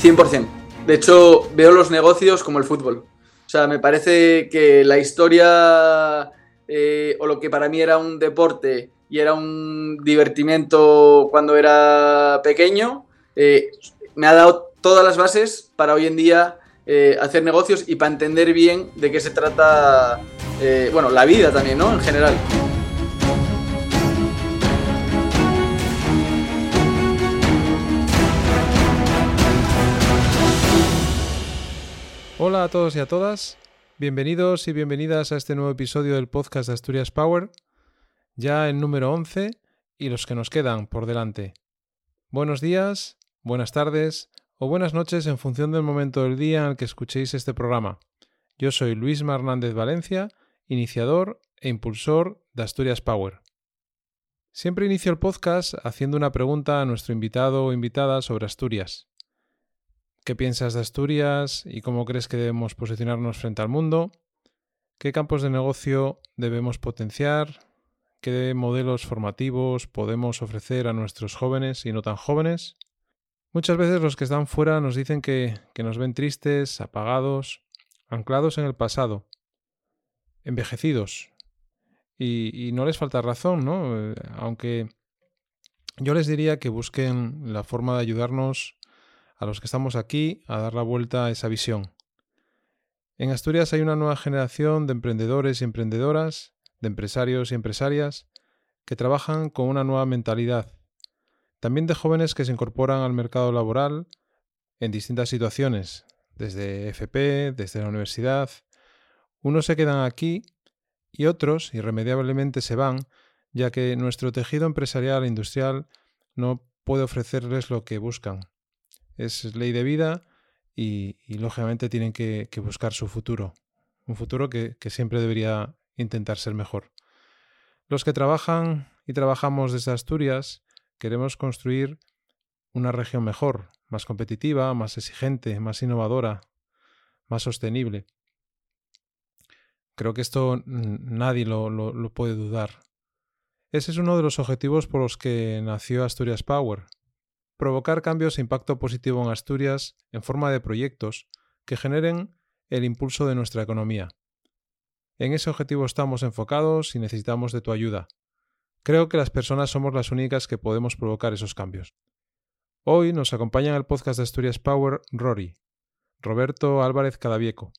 100%. De hecho, veo los negocios como el fútbol. O sea, me parece que la historia eh, o lo que para mí era un deporte y era un divertimiento cuando era pequeño, eh, me ha dado todas las bases para hoy en día eh, hacer negocios y para entender bien de qué se trata, bueno, la vida también, ¿no? En general. Hola a todos y a todas, bienvenidos y bienvenidas a este nuevo episodio del podcast de Asturias Power, ya el número 11 y los que nos quedan por delante. Buenos días, buenas tardes o buenas noches en función del momento del día en el que escuchéis este programa. Yo soy Luis Hernández Valencia, iniciador e impulsor de Asturias Power. Siempre inicio el podcast haciendo una pregunta a nuestro invitado o invitada sobre Asturias. ¿Qué piensas de Asturias y cómo crees que debemos posicionarnos frente al mundo? ¿Qué campos de negocio debemos potenciar? ¿Qué modelos formativos podemos ofrecer a nuestros jóvenes y no tan jóvenes? Muchas veces los que están fuera nos dicen que, nos ven tristes, apagados, anclados en el pasado, envejecidos. Y, y no les falta razón, ¿no? Eh, aunque yo les diría que busquen la forma de ayudarnos a los que estamos aquí a dar la vuelta a esa visión. En Asturias hay una nueva generación de emprendedores y emprendedoras, de empresarios y empresarias, que trabajan con una nueva mentalidad. También de jóvenes que se incorporan al mercado laboral en distintas situaciones, desde FP, desde la universidad. Unos se quedan aquí y otros irremediablemente se van, ya que nuestro tejido empresarial e industrial no puede ofrecerles lo que buscan es ley de vida y, lógicamente tienen que, buscar su futuro, un futuro que, siempre debería intentar ser mejor. Los que trabajan y trabajamos desde Asturias queremos construir una región mejor, más competitiva, más exigente, más innovadora, más sostenible. Creo que esto nadie lo, puede dudar. Ese es uno de los objetivos por los que nació Asturias Power, provocar cambios e impacto positivo en Asturias en forma de proyectos que generen el impulso de nuestra economía. En ese objetivo estamos enfocados y necesitamos de tu ayuda. Creo que las personas somos las únicas que podemos provocar esos cambios. Hoy nos acompaña en el podcast de Asturias Power Rory, Roberto Álvarez Cadavieco.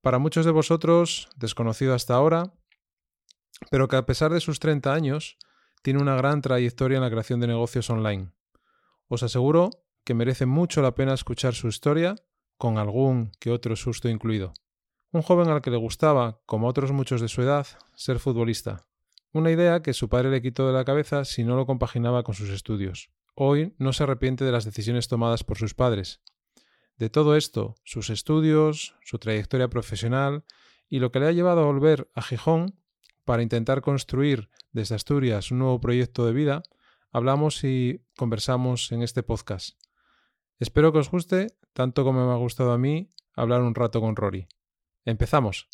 Para muchos de vosotros, desconocido hasta ahora, pero que a pesar de sus 30 años, tiene una gran trayectoria en la creación de negocios online. Os aseguro que merece mucho la pena escuchar su historia, con algún que otro susto incluido. Un joven al que le gustaba, como otros muchos de su edad, ser futbolista. Una idea que su padre le quitó de la cabeza si no lo compaginaba con sus estudios. Hoy no se arrepiente de las decisiones tomadas por sus padres. De todo esto, sus estudios, su trayectoria profesional y lo que le ha llevado a volver a Gijón para intentar construir desde Asturias un nuevo proyecto de vida, hablamos y conversamos en este podcast. Espero que os guste, tanto como me ha gustado a mí, hablar un rato con Rory. Empezamos.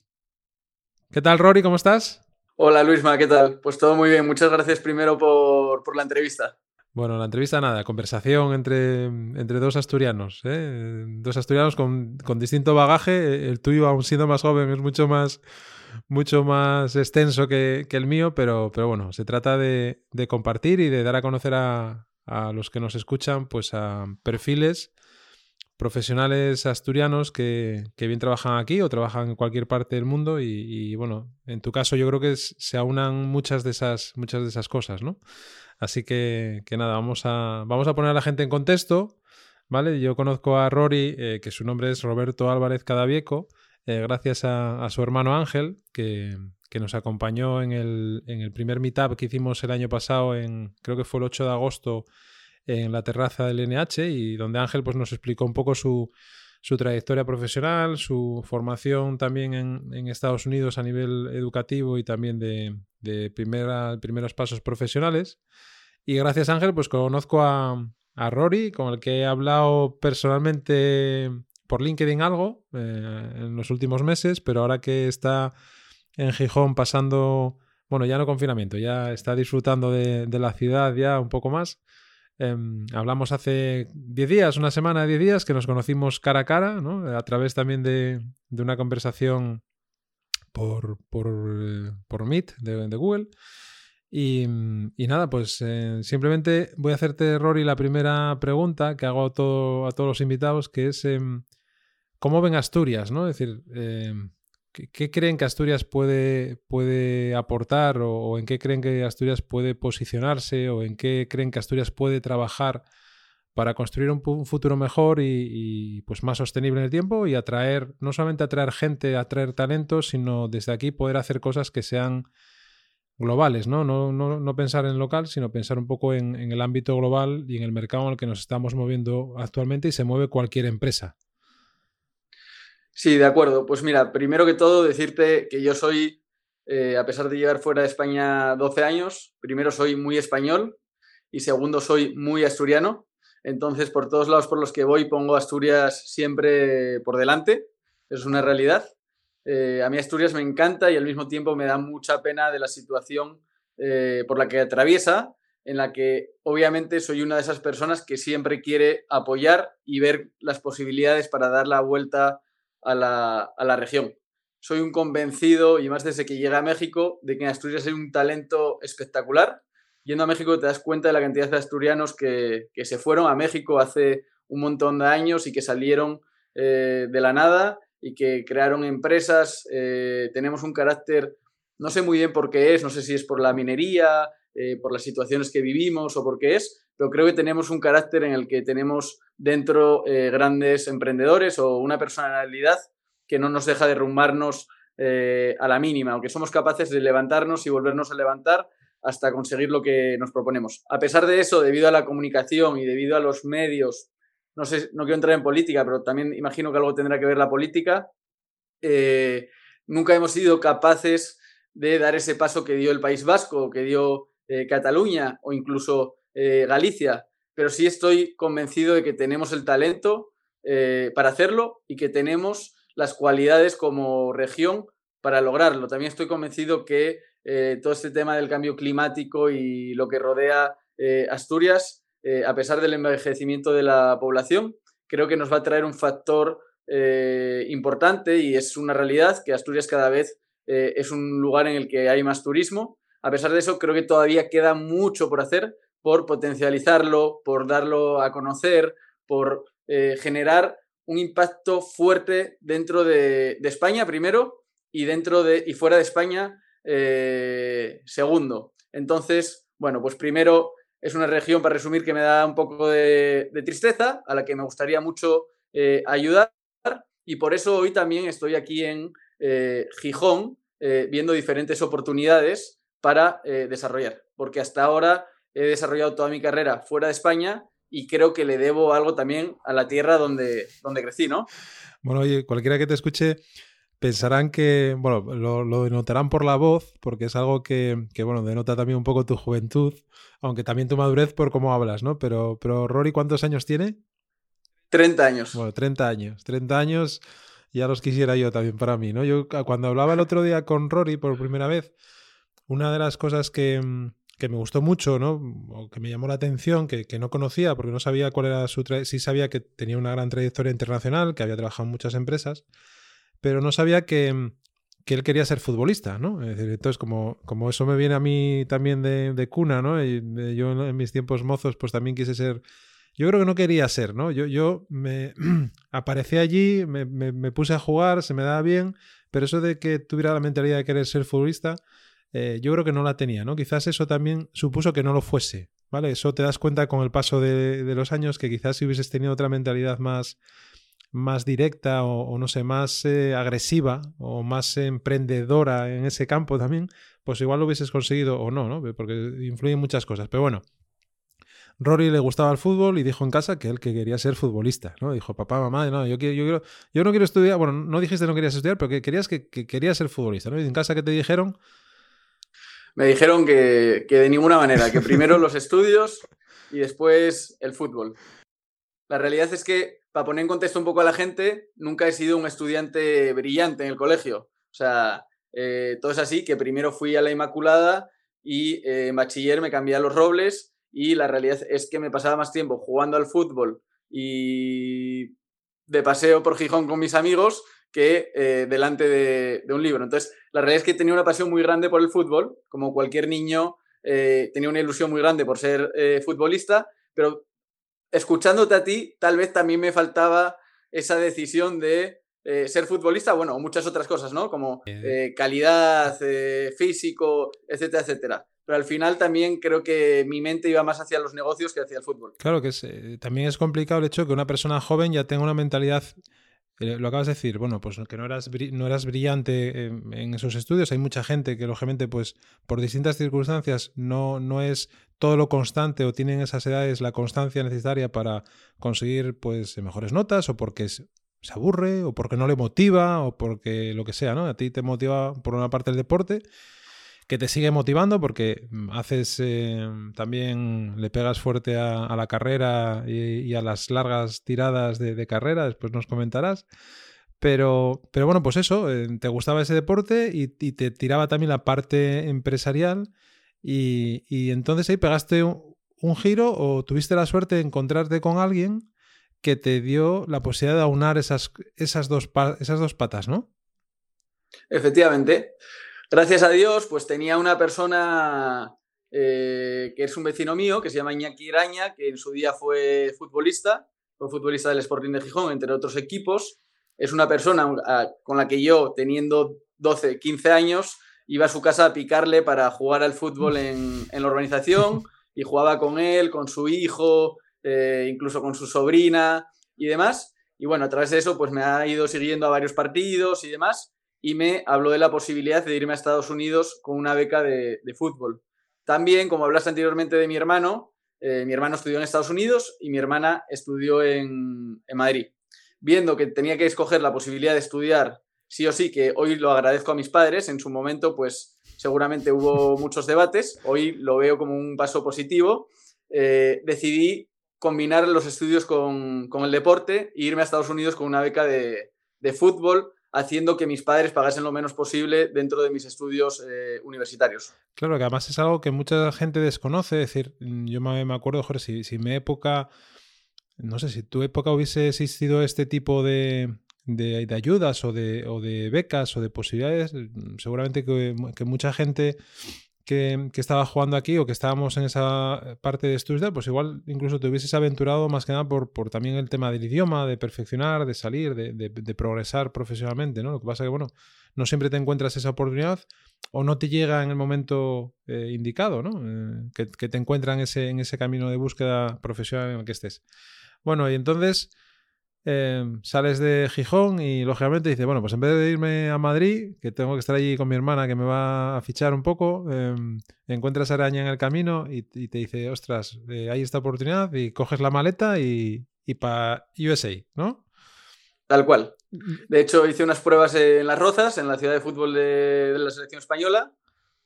¿Qué tal, Rory? ¿Cómo estás? Hola, Luisma, ¿qué tal? Pues todo muy bien. Muchas gracias primero por, la entrevista. Bueno, la entrevista nada, conversación entre, entre dos asturianos, ¿eh? dos asturianos con, con, distinto bagaje. El tuyo, aún siendo más joven, es mucho más, mucho más extenso que, el mío, pero, pero bueno, se trata de, compartir y de dar a conocer a, los que nos escuchan, pues a perfiles profesionales asturianos que, bien trabajan aquí o trabajan en cualquier parte del mundo y, bueno, en tu caso yo creo que se aunan muchas de esas, muchas de esas cosas, ¿no? Así que, que nada, vamos a, vamos a poner a la gente en contexto, ¿vale? Yo conozco a Rory, eh, que su nombre es Roberto Álvarez Cadavieco, eh, gracias a, su hermano Ángel, que, nos acompañó en el, en el, primer meetup que hicimos el año pasado, en, creo que fue el 8 de agosto, en la terraza del NH, y donde Ángel pues, nos explicó un poco su, su trayectoria profesional, su formación también en, Estados Unidos a nivel educativo y también de, de primeros pasos profesionales. Y gracias Ángel, pues conozco a, a Rory, con el que he hablado personalmente por LinkedIn algo eh, en los últimos meses, pero ahora que está en Gijón pasando, bueno, ya no confinamiento, ya está disfrutando de, la ciudad ya un poco más, Em, hablamos hace 10 días, una semana, 10 días, que nos conocimos cara a cara, ¿no? A través también de, una conversación por, por, eh, Meet de, Google. Y, nada, pues eh, simplemente voy a hacerte, Rory, la primera pregunta que hago a, todo, a todos los invitados, que es em, ¿cómo ven Asturias? ¿no? Es decir, em, ¿Qué, creen que Asturias puede, puede aportar o, en qué creen que Asturias puede posicionarse o en qué creen que Asturias puede trabajar para construir un, futuro mejor y, pues más sostenible en el tiempo y atraer, no solamente atraer gente, atraer talentos, sino desde aquí poder hacer cosas que sean globales, ¿no? No, no, pensar en local, sino pensar un poco en, en el ámbito global y en el mercado en el que nos estamos moviendo actualmente y se mueve cualquier empresa. Sí, de acuerdo. Pues mira, primero que todo decirte que yo soy, eh, a pesar de llevar fuera de España 12 años, primero soy muy español y segundo soy muy asturiano. Entonces, por todos lados por los que voy pongo Asturias siempre por delante. Es una realidad. Eh, a mí Asturias me encanta y al mismo tiempo me da mucha pena de la situación eh, por la que atraviesa, en la que obviamente soy una de esas personas que siempre quiere apoyar y ver las posibilidades para dar la vuelta a la, región. Soy un convencido, y más desde que llegué a México, de que en Asturias hay un talento espectacular. Yendo a México te das cuenta de la cantidad de asturianos que, se fueron a México hace un montón de años y que salieron eh, de la nada y que crearon empresas. Eh, tenemos un carácter, no sé muy bien por qué es, no sé si es por la minería, eh, por las situaciones que vivimos o por qué es, pero creo que tenemos un carácter en el que tenemos dentro eh, grandes emprendedores o una personalidad que no nos deja derrumbarnos eh, a la mínima, aunque somos capaces de levantarnos y volvernos a levantar hasta conseguir lo que nos proponemos. A pesar de eso, debido a la comunicación y debido a los medios, no sé, no quiero entrar en política, pero también imagino que algo tendrá que ver la política, eh, nunca hemos sido capaces de dar ese paso que dio el País Vasco, que dio Cataluña o incluso Galicia, pero sí estoy convencido de que tenemos el talento eh, para hacerlo y que tenemos las cualidades como región para lograrlo. También estoy convencido que eh, todo este tema del cambio climático y lo que rodea eh, Asturias, a pesar del envejecimiento de la población, creo que nos va a traer un factor importante y es una realidad que Asturias cada vez es un lugar en el que hay más turismo. A pesar de eso, creo que todavía queda mucho por hacer por potencializarlo, por darlo a conocer, por eh, generar un impacto fuerte dentro de, España primero y dentro de y fuera de España eh, segundo. Entonces, bueno, pues primero es una región, para resumir, que me da un poco de, tristeza, a la que me gustaría mucho eh, ayudar y por eso hoy también estoy aquí en Gijón viendo diferentes oportunidades para desarrollar, porque hasta ahora he desarrollado toda mi carrera fuera de España y creo que le debo algo también a la tierra donde, donde crecí, ¿no? Bueno, oye, cualquiera que te escuche pensarán que, bueno, lo, denotarán por la voz, porque es algo que, bueno, denota también un poco tu juventud, aunque también tu madurez por cómo hablas, ¿no? Pero, pero Rory, ¿cuántos años tiene? 30 años. Bueno, 30 años. 30 años ya los quisiera yo también para mí, ¿no? Yo cuando hablaba el otro día con Rory por primera vez, una de las cosas que, que me gustó mucho, ¿no? O que me llamó la atención, que, no conocía, porque no sabía cuál era su sí sabía que tenía una gran trayectoria internacional, que había trabajado en muchas empresas, pero no sabía que, que él quería ser futbolista, ¿no? entonces, como, como eso me viene a mí también de, cuna, ¿no? Y yo en mis tiempos mozos, pues también quise ser. Yo creo que no quería ser, ¿no? Yo, yo me aparecí allí, me, me puse a jugar, se me daba bien, pero eso de que tuviera la mentalidad de querer ser futbolista, eh, yo creo que no la tenía, ¿no? Quizás eso también supuso que no lo fuese, ¿vale? Eso te das cuenta con el paso de, los años que quizás si hubieses tenido otra mentalidad más, más directa o, no sé, más eh, agresiva o más emprendedora en ese campo también, pues igual lo hubieses conseguido o no, ¿no? Porque influyen muchas cosas. Pero bueno, Rory le gustaba el fútbol y dijo en casa que él que quería ser futbolista, ¿no? Dijo, papá, mamá, no, yo, quiero, yo, quiero, yo no quiero estudiar, bueno, no dijiste no querías estudiar, pero que querías que, que querías ser futbolista, ¿no? Y en casa que te dijeron, me dijeron que, de ninguna manera, que primero los estudios y después el fútbol. La realidad es que, para poner en contexto un poco a la gente, nunca he sido un estudiante brillante en el colegio. O sea, eh, todo es así, que primero fui a la Inmaculada y eh, en bachiller me cambié a los Robles y la realidad es que me pasaba más tiempo jugando al fútbol y de paseo por Gijón con mis amigos que eh, delante de, un libro. Entonces, la realidad es que tenía una pasión muy grande por el fútbol, como cualquier niño eh, tenía una ilusión muy grande por ser eh, futbolista, pero escuchándote a ti, tal vez también me faltaba esa decisión de ser futbolista, bueno, o muchas otras cosas, ¿no? Como calidad, físico, etcétera, etcétera pero al final también creo que mi mente iba más hacia los negocios que hacia el fútbol. Claro que también es complicado el hecho de que una persona joven ya tenga una mentalidad eh, lo acabas de decir, bueno, pues que no eras, no eras brillante en, esos estudios. Hay mucha gente que, lógicamente, pues por distintas circunstancias no, no es todo lo constante o tienen esas edades la constancia necesaria para conseguir pues mejores notas o porque se aburre o porque no le motiva o porque lo que sea, ¿no? A ti te motiva por una parte el deporte que te sigue motivando porque haces eh, también le pegas fuerte a, la carrera y, a las largas tiradas de, carrera, después nos comentarás. Pero, pero bueno, pues eso, eh, te gustaba ese deporte y, te tiraba también la parte empresarial y, entonces ahí pegaste un, giro o tuviste la suerte de encontrarte con alguien que te dio la posibilidad de aunar esas, esas, dos, esas dos patas, ¿no? Efectivamente gracias a Dios, pues tenía una persona eh, que es un vecino mío, que se llama Iñaki Iraña, que en su día fue futbolista, fue futbolista del Sporting de Gijón, entre otros equipos. Es una persona con la que yo, teniendo 12, 15 años, iba a su casa a picarle para jugar al fútbol en, la organización y jugaba con él, con su hijo, eh, incluso con su sobrina y demás. Y bueno, a través de eso, pues me ha ido siguiendo a varios partidos y demás y me habló de la posibilidad de irme a Estados Unidos con una beca de, fútbol. También, como hablaste anteriormente de mi hermano, eh, mi hermano estudió en Estados Unidos y mi hermana estudió en, Madrid. Viendo que tenía que escoger la posibilidad de estudiar sí o sí, que hoy lo agradezco a mis padres, en su momento pues seguramente hubo muchos debates, hoy lo veo como un paso positivo, eh, decidí combinar los estudios con, el deporte e irme a Estados Unidos con una beca de, de fútbol haciendo que mis padres pagasen lo menos posible dentro de mis estudios eh, universitarios. Claro, que además es algo que mucha gente desconoce. Es decir, yo me, acuerdo, Jorge, si, si mi época, no sé, si tu época hubiese existido este tipo de, de, ayudas o de, o de, becas o de posibilidades, seguramente que, que mucha gente que, estaba jugando aquí o que estábamos en esa parte de estudios, pues igual incluso te hubieses aventurado más que nada por, por también el tema del idioma, de perfeccionar, de salir, de, progresar profesionalmente, ¿no? Lo que pasa es que, bueno, no siempre te encuentras esa oportunidad o no te llega en el momento eh, indicado, ¿no? Eh, que, que, te encuentran en ese, en ese camino de búsqueda profesional en el que estés. Bueno, y entonces Em, sales de Gijón y lógicamente dices, bueno, pues en vez de irme a Madrid, que tengo que estar allí con mi hermana que me va a fichar un poco, em, encuentras araña en el camino y, te dice, ostras, eh, hay esta oportunidad y coges la maleta y, y para USA, ¿no? Tal cual. De hecho, hice unas pruebas en Las Rozas, en la ciudad de fútbol de, la selección española.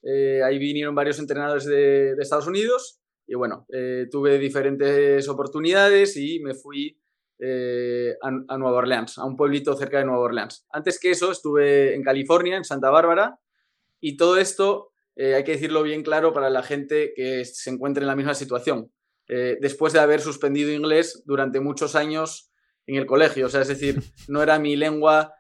Eh, ahí vinieron varios entrenadores de, Estados Unidos y bueno, eh, tuve diferentes oportunidades y me fui eh, a, Nueva Orleans, a un pueblito cerca de Nueva Orleans. Antes que eso estuve en California, en Santa Bárbara, y todo esto eh, hay que decirlo bien claro para la gente que se encuentre en la misma situación. Eh, después de haber suspendido inglés durante muchos años en el colegio, o sea, es decir, no era mi lengua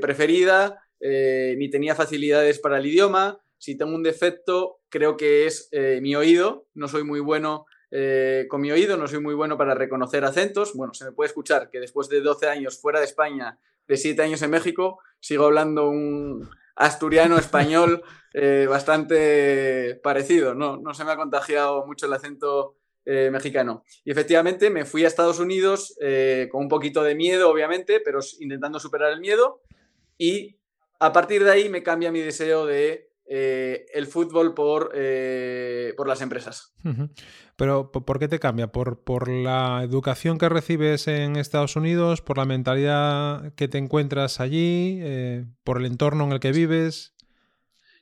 preferida, ni tenía facilidades para el idioma. Si tengo un defecto, creo que es mi oído. No soy muy bueno eh, con mi oído, no soy muy bueno para reconocer acentos. Bueno, se me puede escuchar que después de 12 años fuera de España, de 7 años en México, sigo hablando un asturiano español eh, bastante parecido. No, no se me ha contagiado mucho el acento eh, mexicano. Y efectivamente me fui a Estados Unidos con un poquito de miedo, obviamente, pero intentando superar el miedo. Y a partir de ahí me cambia mi deseo de eh, el fútbol por, eh, por las empresas. Pero ¿por qué te cambia? ¿Por, ¿Por la educación que recibes en Estados Unidos? ¿Por la mentalidad que te encuentras allí? Eh, ¿Por el entorno en el que vives?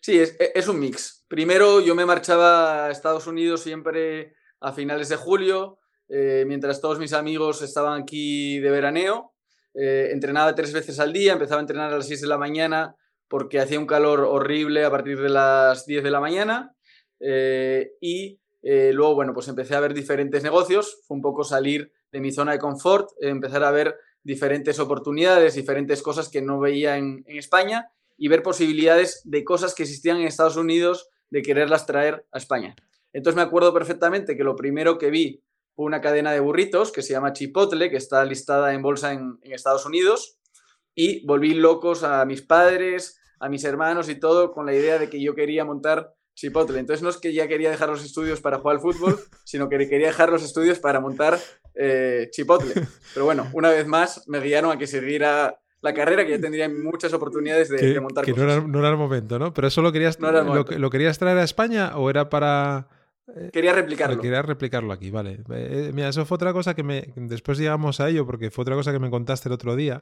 Sí, es, es, un mix. Primero yo me marchaba a Estados Unidos siempre a finales de julio, mientras todos mis amigos estaban aquí de veraneo. entrenaba tres veces al día, empezaba a entrenar a las 6 de la mañana porque hacía un calor horrible a partir de las 10 de la mañana eh, y luego, bueno, pues empecé a ver diferentes negocios, fue un poco salir de mi zona de confort, empezar a ver diferentes oportunidades, diferentes cosas que no veía en, en España y ver posibilidades de cosas que existían en Estados Unidos de quererlas traer a España. Entonces me acuerdo perfectamente que lo primero que vi fue una cadena de burritos que se llama Chipotle, que está listada en bolsa en, Estados Unidos, y volví locos a mis padres, a mis hermanos y todo con la idea de que yo quería montar Chipotle. Entonces no es que ya quería dejar los estudios para jugar al fútbol, sino que quería dejar los estudios para montar eh, Chipotle. Pero bueno, una vez más me guiaron a que siguiera la carrera, que ya tendría muchas oportunidades de, montar que cosas. No era, el momento, ¿no? Pero eso lo querías, lo, querías traer a España o era para... Eh, quería replicarlo. Quería replicarlo aquí, vale. Eh, mira, eso fue otra cosa que me... Después llegamos a ello porque fue otra cosa que me contaste el otro día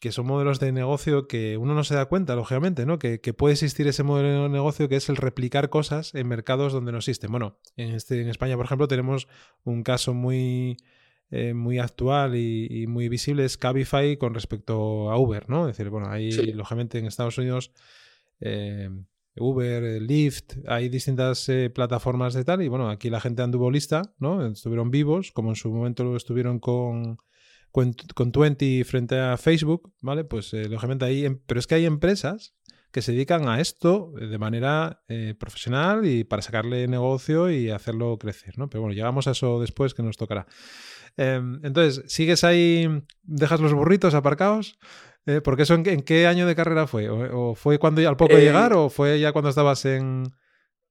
que son modelos de negocio que uno no se da cuenta, lógicamente, ¿no? Que, puede existir ese modelo de negocio que es el replicar cosas en mercados donde no existen. Bueno, en, este, en España, por ejemplo, tenemos un caso muy, eh, muy actual y, muy visible, es Cabify con respecto a Uber, ¿no? Es decir, bueno, ahí, lógicamente, en Estados Unidos, eh, Uber, Lyft, hay distintas eh, plataformas de tal, y bueno, aquí la gente anduvo lista, ¿no? Estuvieron vivos, como en su momento lo estuvieron con con, con 20 frente a Facebook, ¿vale? Pues eh, lógicamente ahí, em, pero es que hay empresas que se dedican a esto de manera eh, profesional y para sacarle negocio y hacerlo crecer, ¿no? Pero bueno, llegamos a eso después que nos tocará. Em, entonces, ¿sigues ahí, dejas los burritos aparcados? Eh, porque eso en, qué año de carrera fue? ¿O, fue cuando al poco de llegar o fue ya cuando estabas en,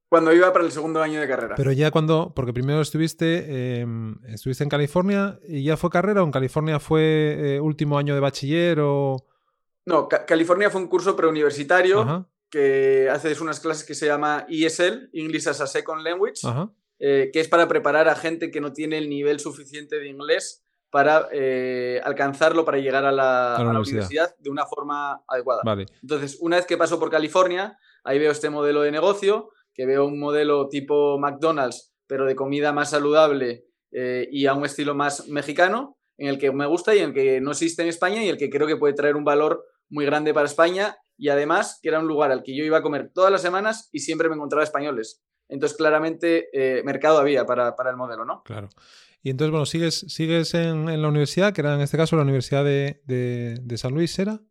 cuando iba para el segundo año de carrera. Pero ya cuando, porque primero estuviste, em, estuviste en California y ya fue carrera o en California fue eh, último año de bachiller o... No, California fue un curso preuniversitario que haces unas clases que se llama ESL, English as a Second Language, eh, que es para preparar a gente que no tiene el nivel suficiente de inglés para eh, alcanzarlo para llegar a la, universidad. de una forma adecuada. Vale. Entonces, una vez que paso por California, ahí veo este modelo de negocio que veo un modelo tipo McDonald's, pero de comida más saludable eh, y a un estilo más mexicano, en el que me gusta y en el que no existe en España y el que creo que puede traer un valor muy grande para España y además que era un lugar al que yo iba a comer todas las semanas y siempre me encontraba españoles. Entonces, claramente, eh, mercado había para, el modelo, ¿no? Claro. Y entonces, bueno, ¿sigues, sigues en, la universidad, que era en este caso la Universidad de, San Luis, ¿era?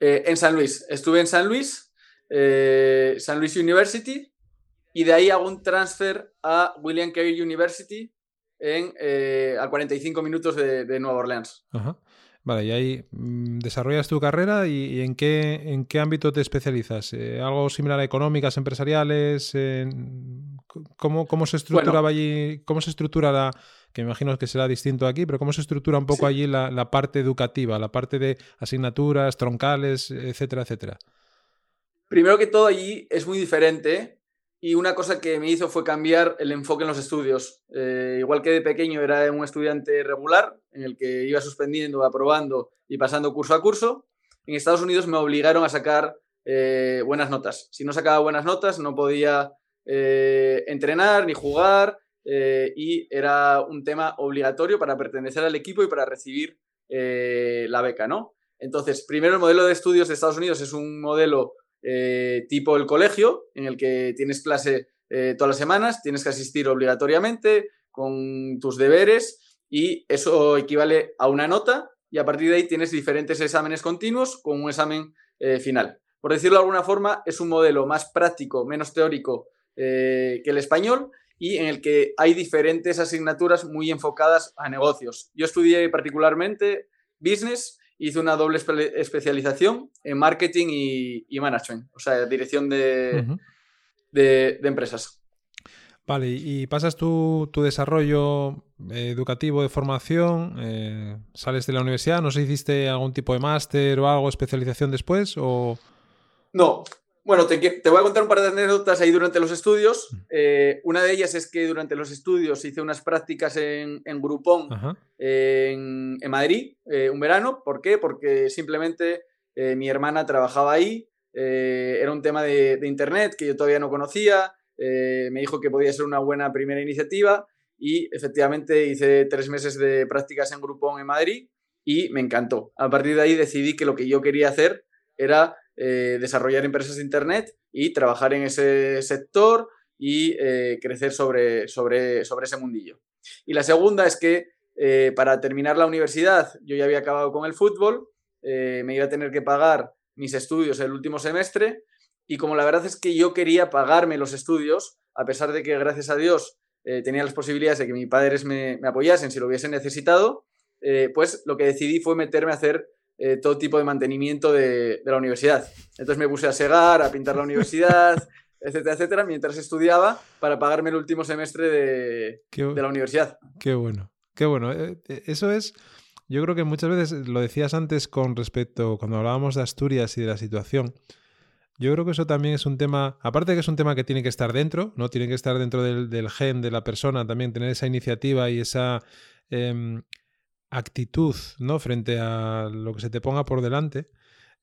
Eh, en San Luis. Estuve en San Luis eh, San Luis University y de ahí hago un transfer a William Carey University en, eh, a 45 minutos de, Nueva Orleans. Vale, y ahí mm, desarrollas tu carrera y, en, qué, en qué ámbito te especializas. Eh, ¿Algo similar a económicas, empresariales? ¿cómo, ¿cómo, se estructuraba allí? ¿Cómo se estructura la, que me imagino que será distinto aquí, pero cómo se estructura un poco allí la, la, parte educativa, la parte de asignaturas, troncales, etcétera, etcétera? Primero que todo, allí es muy diferente y una cosa que me hizo fue cambiar el enfoque en los estudios. Eh, igual que de pequeño era un estudiante regular, en el que iba suspendiendo, aprobando y pasando curso a curso, en Estados Unidos me obligaron a sacar eh, buenas notas. Si no sacaba buenas notas, no podía eh, entrenar ni jugar y era un tema obligatorio para pertenecer al equipo y para recibir la beca, ¿no? Entonces, primero el modelo de estudios de Estados Unidos es un modelo eh, tipo el colegio, en el que tienes clase eh, todas las semanas, tienes que asistir obligatoriamente con tus deberes y eso equivale a una nota y a partir de ahí tienes diferentes exámenes continuos con un examen eh, final. Por decirlo de alguna forma, es un modelo más práctico, menos teórico que el español y en el que hay diferentes asignaturas muy enfocadas a negocios. Yo estudié particularmente business hice una doble especialización en marketing y, management, o sea, dirección de, empresas. Vale, y pasas tu, desarrollo eh, educativo de formación, eh, sales de la universidad, no sé si hiciste algún tipo de máster o algo, especialización después o... No, bueno, te, voy a contar un par de anécdotas ahí durante los estudios. Mm. Eh, una de ellas es que durante los estudios hice unas prácticas en, en Groupon en, Madrid, eh, un verano. ¿Por qué? Porque simplemente eh, mi hermana trabajaba ahí, era un tema de, internet que yo todavía no conocía, me dijo que podía ser una buena primera iniciativa y efectivamente hice tres meses de prácticas en Groupon en Madrid y me encantó. A partir de ahí decidí que lo que yo quería hacer era eh, desarrollar empresas de Internet y trabajar en ese sector y eh, crecer sobre, sobre, sobre ese mundillo. Y la segunda es que eh, para terminar la universidad yo ya había acabado con el fútbol, me iba a tener que pagar mis estudios el último semestre y como la verdad es que yo quería pagarme los estudios, a pesar de que gracias a Dios tenía las posibilidades de que mis padres me, me apoyasen si lo hubiesen necesitado, pues lo que decidí fue meterme a hacer todo tipo de mantenimiento de, de, la universidad. Entonces me puse a segar, a pintar la universidad, etcétera, etcétera, mientras estudiaba para pagarme el último semestre de, de la universidad. Qué bueno, qué bueno. Eh, eh, eso es, yo creo que muchas veces, lo decías antes con respecto, cuando hablábamos de Asturias y de la situación, yo creo que eso también es un tema, aparte de que es un tema que tiene que estar dentro, ¿no? Tiene que estar dentro del, del gen de la persona, también tener esa iniciativa y esa eh, actitud, ¿no? Frente a lo que se te ponga por delante.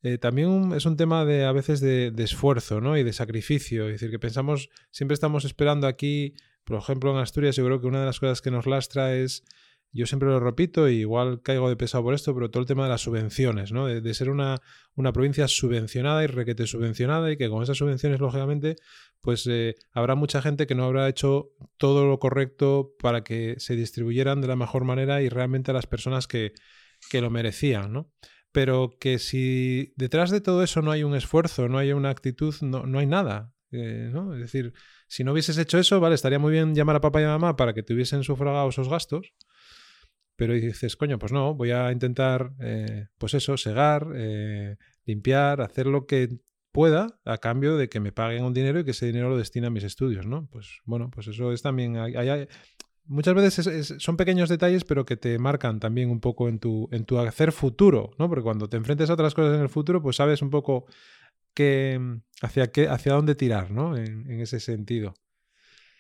Eh, también es un tema de a veces de, esfuerzo ¿no? y de sacrificio. Es decir, que pensamos, siempre estamos esperando aquí, por ejemplo en Asturias, yo creo que una de las cosas que nos lastra es, yo siempre lo repito, y igual caigo de pesado por esto, pero todo el tema de las subvenciones, ¿no? de, ser una, una, provincia subvencionada y requete subvencionada y que con esas subvenciones, lógicamente, pues eh, habrá mucha gente que no habrá hecho todo lo correcto para que se distribuyeran de la mejor manera y realmente a las personas que, que lo merecían, ¿no? pero que si detrás de todo eso no hay un esfuerzo, no hay una actitud, no, no hay nada. Eh, ¿no? Es decir, si no hubieses hecho eso, vale, estaría muy bien llamar a papá y a mamá para que te hubiesen sufragado esos gastos, pero dices, coño, pues no, voy a intentar, eh, pues eso, segar, eh, limpiar, hacer lo que pueda a cambio de que me paguen un dinero y que ese dinero lo destine a mis estudios, ¿no? Pues bueno, pues eso es también, hay, muchas veces son pequeños detalles, pero que te marcan también un poco en tu, en tu hacer futuro, ¿no? Porque cuando te enfrentes a otras cosas en el futuro, pues sabes un poco que, hacia, qué, hacia dónde tirar, ¿no? En, ese sentido.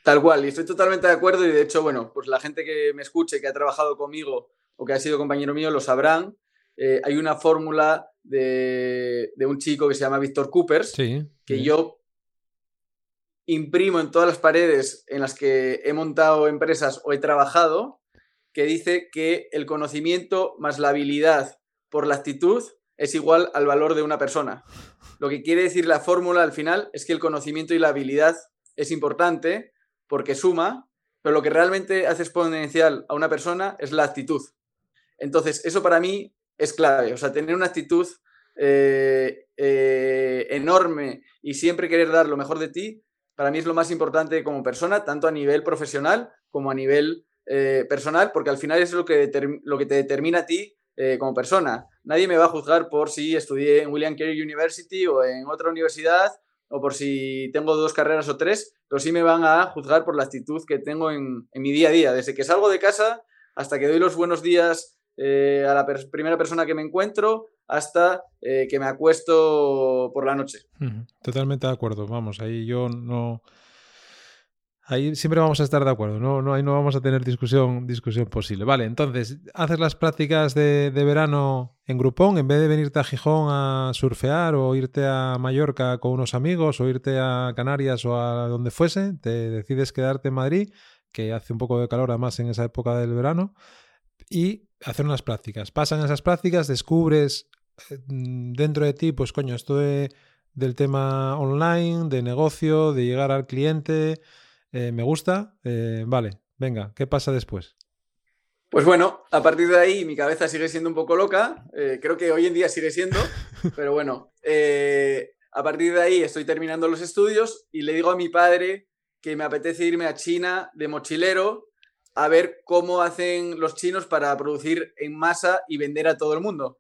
Tal cual, y estoy totalmente de acuerdo y de hecho, bueno, pues la gente que me escuche, que ha trabajado conmigo o que ha sido compañero mío, lo sabrán. Eh, hay una fórmula de, de, un chico que se llama Víctor Coopers, que yo imprimo en todas las paredes en las que he montado empresas o he trabajado, que dice que el conocimiento más la habilidad por la actitud es igual al valor de una persona. Lo que quiere decir la fórmula al final es que el conocimiento y la habilidad es importante porque suma, pero lo que realmente hace exponencial a una persona es la actitud. Entonces, eso para mí es clave. O sea, tener una actitud eh, eh, enorme y siempre querer dar lo mejor de ti para mí es lo más importante como persona, tanto a nivel profesional como a nivel eh, personal, porque al final es lo que, lo que te determina a ti como persona. Nadie me va a juzgar por si estudié en William Carey University o en otra universidad o por si tengo dos carreras o tres, pero sí me van a juzgar por la actitud que tengo en, mi día a día. Desde que salgo de casa hasta que doy los buenos días eh, a la primera persona que me encuentro hasta eh, que me acuesto por la noche. Totalmente de acuerdo, vamos, ahí yo no... Ahí siempre vamos a estar de acuerdo, no, no, ahí no vamos a tener discusión, discusión posible. Vale, entonces, haces las prácticas de, de verano en grupón, en vez de venirte a Gijón a surfear o irte a Mallorca con unos amigos o irte a Canarias o a donde fuese, te decides quedarte en Madrid, que hace un poco de calor además en esa época del verano, y hacer unas prácticas. Pasan esas prácticas, descubres eh, dentro de ti, pues coño, esto del tema online, de negocio, de llegar al cliente, eh, me gusta, eh, vale, venga, ¿qué pasa después? Pues bueno, a partir de ahí mi cabeza sigue siendo un poco loca, creo que hoy en día sigue siendo, pero bueno, a partir de ahí estoy terminando los estudios y le digo a mi padre que me apetece irme a China de mochilero a ver cómo hacen los chinos para producir en masa y vender a todo el mundo.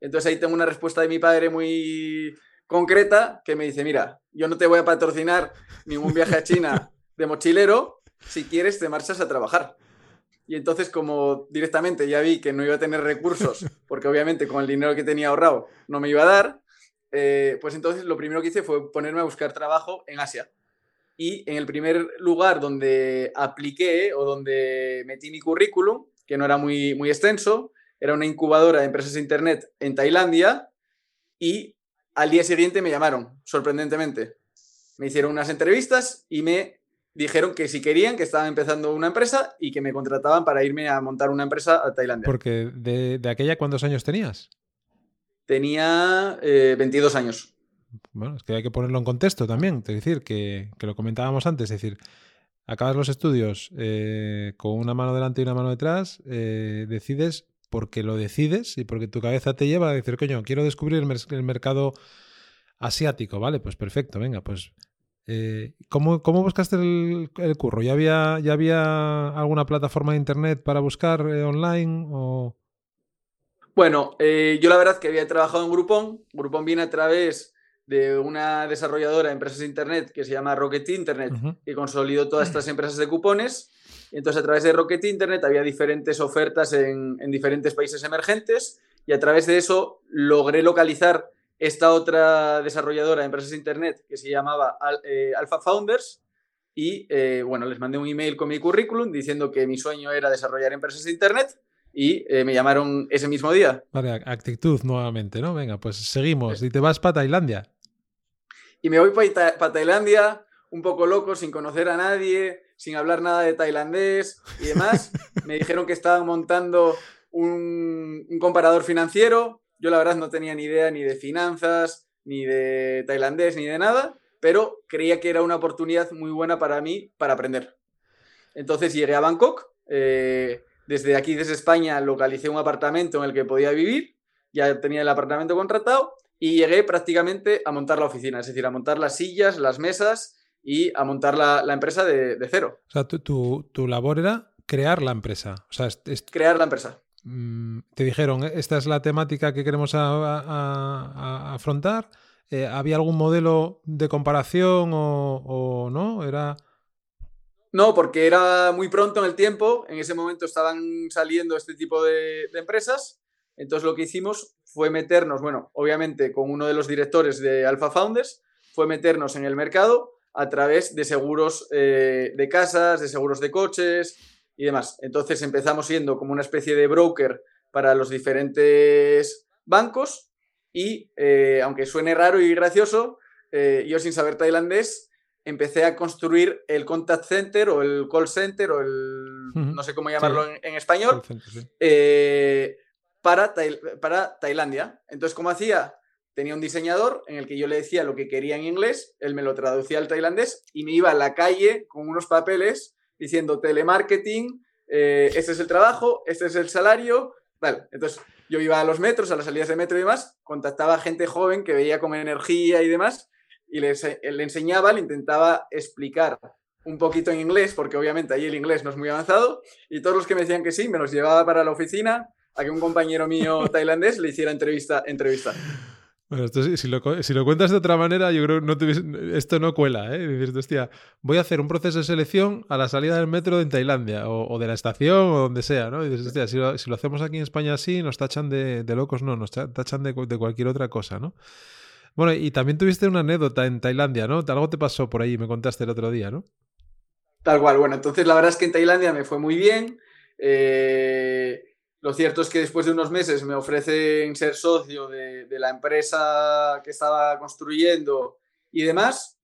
Entonces ahí tengo una respuesta de mi padre muy concreta que me dice, mira, yo no te voy a patrocinar ningún viaje a China de mochilero, si quieres te marchas a trabajar. Y entonces como directamente ya vi que no iba a tener recursos, porque obviamente con el dinero que tenía ahorrado no me iba a dar, eh, pues entonces lo primero que hice fue ponerme a buscar trabajo en Asia y en el primer lugar donde apliqué o donde metí mi currículum, que no era muy, muy extenso, era una incubadora de empresas de Internet en Tailandia y al día siguiente me llamaron, sorprendentemente. Me hicieron unas entrevistas y me dijeron que si querían, que estaban empezando una empresa y que me contrataban para irme a montar una empresa a Tailandia. Porque de, aquella, ¿cuántos años tenías? Tenía 22 eh, años. bueno, es que hay que ponerlo en contexto también, es decir, que, que lo comentábamos antes, es decir, acabas los estudios eh, con una mano delante y una mano detrás, eh, decides porque lo decides y porque tu cabeza te lleva a decir, coño, quiero descubrir el, mercado asiático, ¿vale? Pues perfecto, venga, pues... Eh, ¿cómo, buscaste el, curro? ¿Ya había, ¿Ya había alguna plataforma de internet para buscar online o...? Bueno, yo la verdad que había trabajado en Groupon. Groupon viene a través de una desarrolladora de empresas de Internet que se llama Rocket Internet, y consolidó todas estas empresas de cupones. Entonces, a través de Rocket Internet había diferentes ofertas en, diferentes países emergentes y a través de eso logré localizar esta otra desarrolladora de empresas de Internet que se llamaba eh, Alpha Founders y eh, bueno, les mandé un email con mi currículum diciendo que mi sueño era desarrollar empresas de Internet y eh, me llamaron ese mismo día. Vale, actitud nuevamente, ¿no? Venga, pues seguimos. Y te vas para Tailandia. Y me voy para Tailandia, un poco loco, sin conocer a nadie, sin hablar nada de tailandés y demás. me dijeron que estaban montando un, comparador financiero. Yo la verdad no tenía ni idea ni de finanzas, ni de tailandés, ni de nada, pero creía que era una oportunidad muy buena para mí para aprender. Entonces llegué a Bangkok. Eh, desde aquí, desde España, localicé un apartamento en el que podía vivir. Ya tenía el apartamento contratado y llegué prácticamente a montar la oficina, es decir, a montar las sillas, las mesas y a montar la, empresa de, cero. O sea, tu, tu, labor era crear la empresa. O sea, Crear la empresa. Mm, te dijeron, esta es la temática que queremos afrontar. Eh, ¿Había algún modelo de comparación o, no? Era... No, porque era muy pronto en el tiempo. En ese momento estaban saliendo este tipo de empresas. Entonces lo que hicimos fue meternos, bueno, obviamente con uno de los directores de Alpha Founders, fue meternos en el mercado a través de seguros eh, de casas, de seguros de coches y demás. Entonces empezamos siendo como una especie de broker para los diferentes bancos y, eh, aunque suene raro y gracioso, eh, yo sin saber tailandés empecé a construir el contact center o el call center o el, no sé cómo llamarlo en, español, para, para Tailandia. Entonces, ¿cómo hacía? Tenía un diseñador en el que yo le decía lo que quería en inglés, él me lo traducía al tailandés y me iba a la calle con unos papeles diciendo telemarketing, eh, este es el trabajo, este es el salario. Vale, entonces yo iba a los metros, a las salidas de metro y demás, contactaba gente joven que veía con energía y demás y le, le enseñaba, le intentaba explicar un poquito en inglés, porque obviamente ahí el inglés no es muy avanzado, y todos los que me decían que sí, me los llevaba para la oficina, a que un compañero mío tailandés le hiciera entrevista. entrevista. Bueno, esto, si, lo, cuentas de otra manera, yo creo que no esto no cuela, ¿eh? Dices, hostia, voy a hacer un proceso de selección a la salida del metro en Tailandia, o, de la estación, o donde sea, ¿no? Y dices, hostia, si lo, si lo hacemos aquí en España así, nos tachan de, locos, no, nos tachan de, de, cualquier otra cosa, ¿no? Bueno, y también tuviste una anécdota en Tailandia, ¿no? Algo te pasó por ahí, me contaste el otro día, ¿no? Tal cual, bueno, entonces la verdad es que en Tailandia me fue muy bien. Eh lo cierto es que después de unos meses me ofrecen ser socio de, la empresa que estaba construyendo y demás.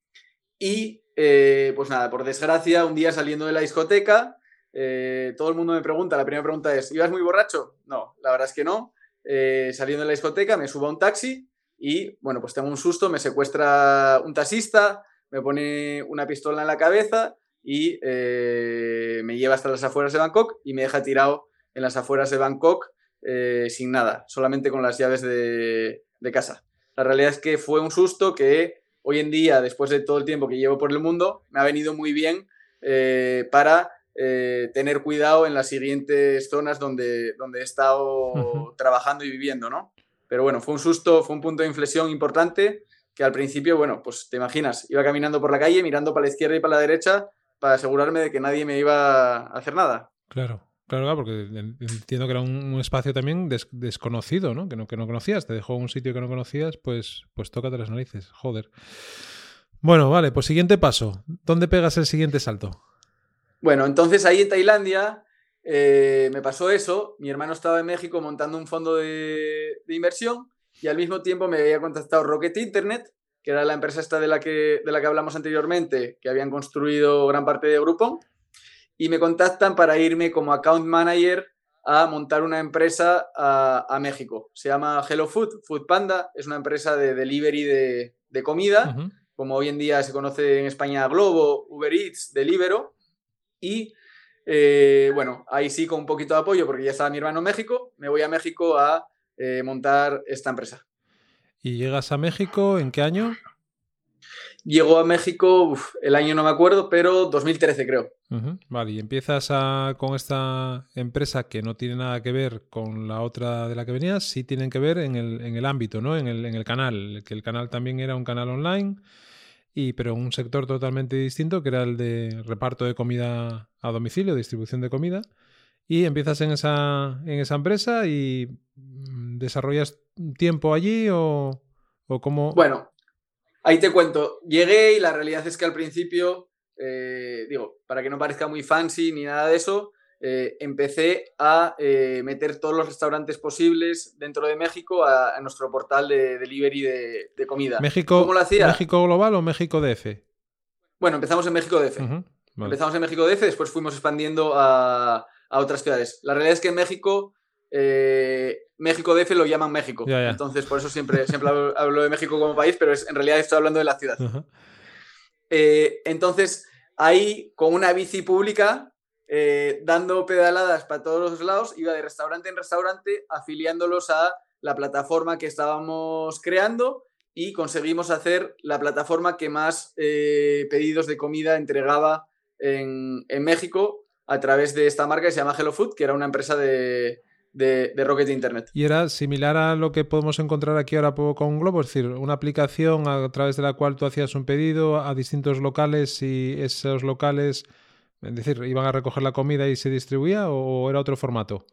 Y eh, pues nada, por desgracia, un día saliendo de la discoteca, eh, todo el mundo me pregunta, la primera pregunta es, ¿ibas muy borracho? No, la verdad es que no. Eh, saliendo de la discoteca me subo a un taxi y bueno, pues tengo un susto, me secuestra un taxista, me pone una pistola en la cabeza y me lleva hasta las afueras de Bangkok y me deja tirado en las afueras de Bangkok eh, sin nada, solamente con las llaves de, casa. La realidad es que fue un susto que hoy en día, después de todo el tiempo que llevo por el mundo, me ha venido muy bien eh, para eh, tener cuidado en las siguientes zonas donde, donde he estado trabajando y viviendo, ¿no? Pero bueno, fue un susto, fue un punto de inflexión importante que al principio, bueno, pues te imaginas, iba caminando por la calle mirando para la izquierda y para la derecha para asegurarme de que nadie me iba a hacer nada. Claro. Claro, porque entiendo que era un, espacio también desconocido, ¿no? Que, ¿no? que no conocías, te dejó un sitio que no conocías, pues, pues tócate las narices, joder. Bueno, vale, pues siguiente paso. ¿Dónde pegas el siguiente salto? Bueno, entonces ahí en Tailandia eh, me pasó eso. Mi hermano estaba en México montando un fondo de, inversión y al mismo tiempo me había contactado Rocket Internet, que era la empresa esta de la que, de la que hablamos anteriormente, que habían construido gran parte de Groupon y me contactan para irme como account manager a montar una empresa a, México. Se llama Hello Food, Food Panda, es una empresa de delivery de, comida, como hoy en día se conoce en España Globo, Uber Eats, Delivero. Y eh, bueno, ahí sí con un poquito de apoyo, porque ya estaba mi hermano en México, me voy a México a eh, montar esta empresa. ¿Y llegas a México en qué año? Llegó a México, el año no me acuerdo, pero 2013 creo. Vale, y empiezas con esta empresa que no tiene nada que ver con la otra de la que venías, sí tienen que ver en el, ámbito, ¿no? En el, en el, canal, que el canal también era un canal online, y, pero un sector totalmente distinto, que era el de reparto de comida a domicilio, distribución de comida. Y empiezas en esa, en esa empresa y mm, desarrollas tiempo allí o, o cómo... Bueno, Ahí te cuento, llegué y la realidad es que al principio, eh, digo, para que no parezca muy fancy ni nada de eso, eh, empecé a eh, meter todos los restaurantes posibles dentro de México a, nuestro portal de delivery de, comida. México, ¿Cómo lo hacía? ¿México Global o México DF? Bueno, empezamos en México DF. Empezamos en México DF, después fuimos expandiendo a, a, otras ciudades. La realidad es que en México eh, México DF lo llaman México. Entonces, por eso siempre, siempre hablo, de México como país, pero es, en realidad estoy hablando de la ciudad. Eh, entonces, ahí con una bici pública, eh, dando pedaladas para todos los lados, iba de restaurante en restaurante, afiliándolos a la plataforma que estábamos creando y conseguimos hacer la plataforma que más pedidos de comida entregaba en, en México a través de esta marca que se llama Hello Food, que era una empresa de, de, Rocket Internet. Y era similar a lo que podemos encontrar aquí ahora con Globo, es decir, una aplicación a través de la cual tú hacías un pedido a distintos locales y esos locales, es decir, iban a recoger la comida y se distribuía o era otro formato.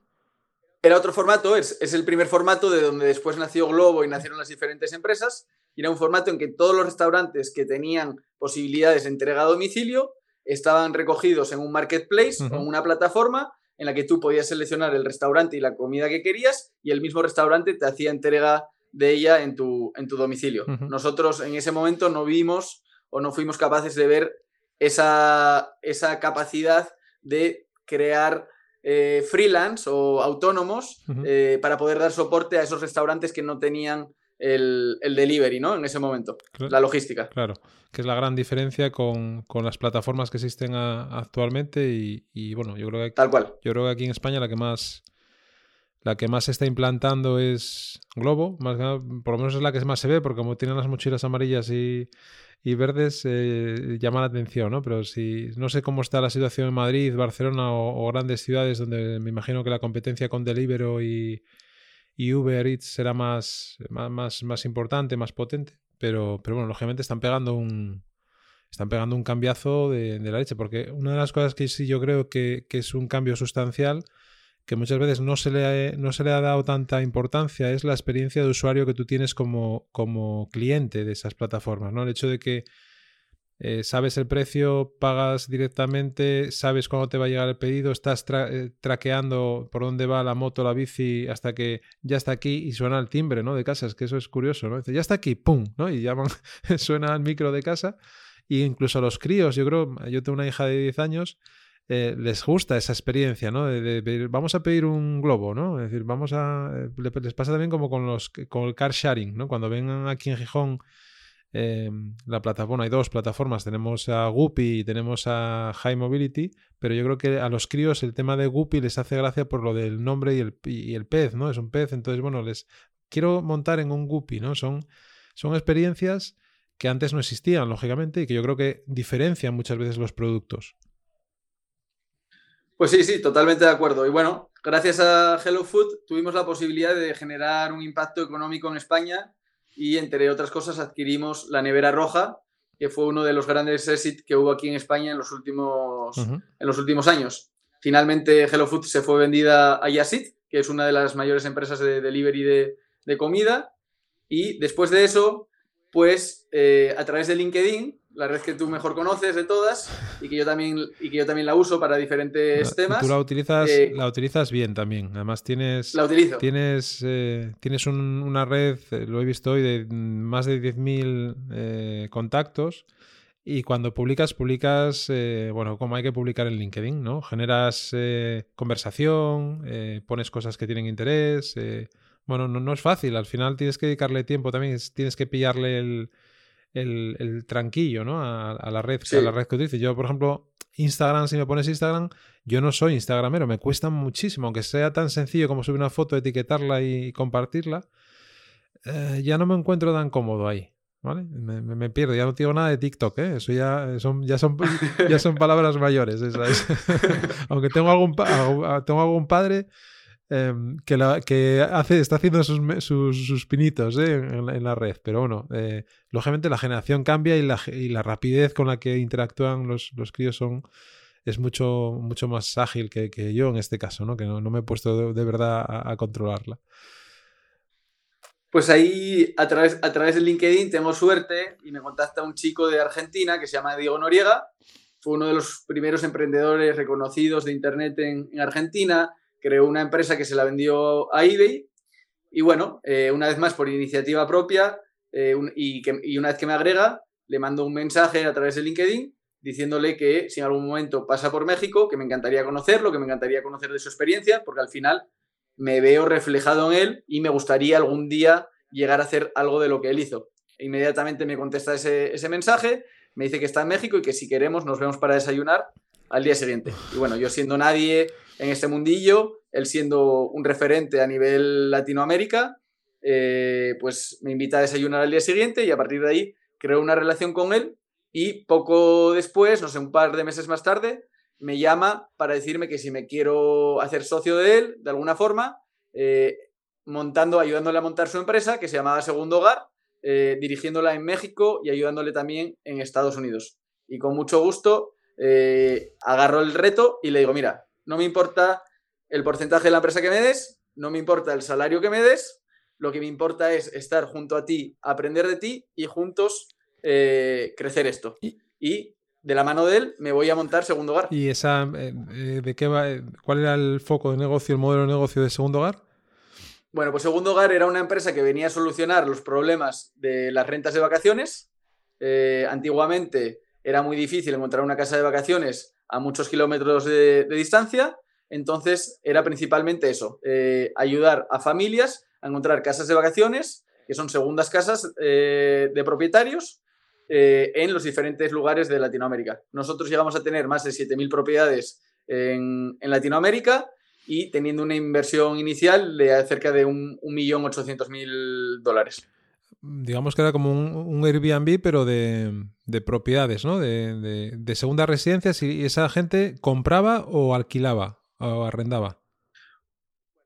Era otro formato, es, es el primer formato de donde después nació Globo y nacieron las diferentes empresas. Y era un formato en que todos los restaurantes que tenían posibilidades de entrega a domicilio estaban recogidos en un marketplace o en una plataforma en la que tú podías seleccionar el restaurante y la comida que querías y el mismo restaurante te hacía entrega de ella en tu, en tu domicilio. Nosotros en ese momento no vimos o no fuimos capaces de ver esa, esa capacidad de crear eh, freelance o autónomos eh, para poder dar soporte a esos restaurantes que no tenían el, delivery, ¿no? En ese momento, la logística. Claro, que es la gran diferencia con, las plataformas que existen actualmente y, bueno, yo creo que Tal cual. Yo creo que aquí en España la que más la que más se está implantando es Globo, más por lo menos es la que más se ve, porque como tienen las mochilas amarillas y, verdes, eh, llama la atención, ¿no? Pero si no sé cómo está la situación en Madrid, Barcelona o, o, grandes ciudades donde me imagino que la competencia con Deliveroo y, y Uber Eats será más, más, más importante, más potente. Pero, pero bueno, lógicamente están pegando un, están pegando un cambiazo de, la leche, porque una de las cosas que sí yo creo que, es un cambio sustancial, que muchas veces no se, le, no se le ha dado tanta importancia, es la experiencia de usuario que tú tienes como, como cliente de esas plataformas, ¿no? El hecho de que eh, sabes el precio, pagas directamente, sabes cuándo te va a llegar el pedido, estás eh, traqueando por dónde va la moto, la bici, hasta que ya está aquí y suena el timbre ¿no? de casa. Es que eso es curioso, ¿no? Dice, ya está aquí, ¡pum! ¿no? Y llaman, suena el micro de casa. Y incluso a los críos, yo creo, yo tengo una hija de 10 años, eh, les gusta esa experiencia, ¿no? De, vamos a pedir un globo, ¿no? Es decir, vamos a... Les pasa también como con, los, con el car sharing, ¿no? Cuando vengan aquí en Gijón Em, la plataforma, hay dos plataformas, tenemos a Guppy y tenemos a High Mobility, pero yo creo que a los críos el tema de Guppy les hace gracia por lo del nombre y el, y el pez, ¿no? Es un pez, entonces, bueno, les quiero montar en un Guppy, ¿no? Son, son experiencias que antes no existían, lógicamente, y que yo creo que diferencian muchas veces los productos. Pues sí, sí, totalmente de acuerdo. Y bueno, gracias a Hello Food tuvimos la posibilidad de generar un impacto económico en España y entre otras cosas adquirimos la nevera roja, que fue uno de los grandes exit que hubo aquí en España en los últimos, en los últimos años. Finalmente Hello Food se fue vendida a Yasit, que es una de las mayores empresas de delivery de, de comida. Y después de eso, pues eh, a través de LinkedIn la red que tú mejor conoces de todas y que yo también, y que yo también la uso para diferentes temas. Tú la utilizas, eh, la utilizas bien también. Además tienes, la utilizo. tienes, eh, tienes una red, eh, lo he visto hoy, de más de 10.000 contactos Y cuando publicas, publicas, eh, bueno, como hay que publicar en LinkedIn, ¿no? Generas eh, conversación, eh, pones cosas que tienen interés. bueno, no, no, es fácil, al final tienes que dedicarle tiempo también, tienes que pillarle el, el, tranquillo, ¿no? A, la red, a la red que utilices. Yo, por ejemplo, Instagram, si me pones Instagram, yo no soy Instagramero, me cuesta muchísimo, aunque sea tan sencillo como subir una foto, etiquetarla y compartirla, ya no me encuentro tan cómodo ahí. ¿Vale? Me, pierdo, ya no digo nada de TikTok, ¿eh? Eso ya son, ya son, ya son palabras mayores. Aunque tengo algún, tengo algún padre em, que, la, que hace, está haciendo sus, sus, pinitos ¿eh? en, la red. Pero bueno, eh, lógicamente la generación cambia y la, y la, rapidez con la que interactúan los, los críos son, es mucho, mucho más ágil que, que, yo en este caso, ¿no? que no, no me he puesto de, verdad a controlarla. Pues ahí, a través, a través de LinkedIn, tengo suerte y me contacta un chico de Argentina que se llama Diego Noriega. Fue uno de los primeros emprendedores reconocidos de Internet en, Argentina. Creó una empresa que se la vendió a eBay. Y bueno, eh, una vez más, por iniciativa propia eh, y, una vez que me agrega, le mando un mensaje a través de LinkedIn diciéndole que si en algún momento pasa por México, que me encantaría conocerlo, que me encantaría conocer de su experiencia, porque al final me veo reflejado en él y me gustaría algún día llegar a hacer algo de lo que él hizo. Inmediatamente me contesta ese, mensaje, me dice que está en México y que si queremos nos vemos para desayunar al día siguiente. Y bueno, yo siendo nadie en este mundillo, él siendo un referente a nivel Latinoamérica, eh, pues me invita a desayunar al día siguiente y a partir de ahí creo una relación con él y poco después, no sé, un par de meses más tarde, me llama para decirme que si me quiero hacer socio de él, de alguna forma, eh, montando, ayudándole a montar su empresa, que se llamaba Segundo Hogar, eh, dirigiéndola en México y ayudándole también en Estados Unidos. Y con mucho gusto eh, agarro el reto y le digo, mira, no me importa el porcentaje de la empresa que me des, no me importa el salario que me des, lo que me importa es estar junto a ti, aprender de ti y juntos crecer esto. Y de la mano de él me voy a montar Segundo Hogar. ¿Y esa, eh, eh, de qué va, eh, cuál era el foco de negocio, el modelo de negocio de Segundo Hogar? Bueno, pues Segundo Hogar era una empresa que venía a solucionar los problemas de las rentas de vacaciones. antiguamente era muy difícil encontrar una casa de vacaciones a muchos kilómetros de, distancia, entonces era principalmente eso, ayudar a familias a encontrar casas de vacaciones, que son segundas casas de propietarios, eh, en los diferentes lugares de Latinoamérica. Nosotros llegamos a tener más de 7.000 propiedades en, Latinoamérica y teniendo una inversión inicial de cerca de 1.800.000 dólares. Digamos que era como un, Airbnb, pero de, propiedades, ¿no? De, de, segunda residencia, si esa gente compraba o alquilaba o arrendaba.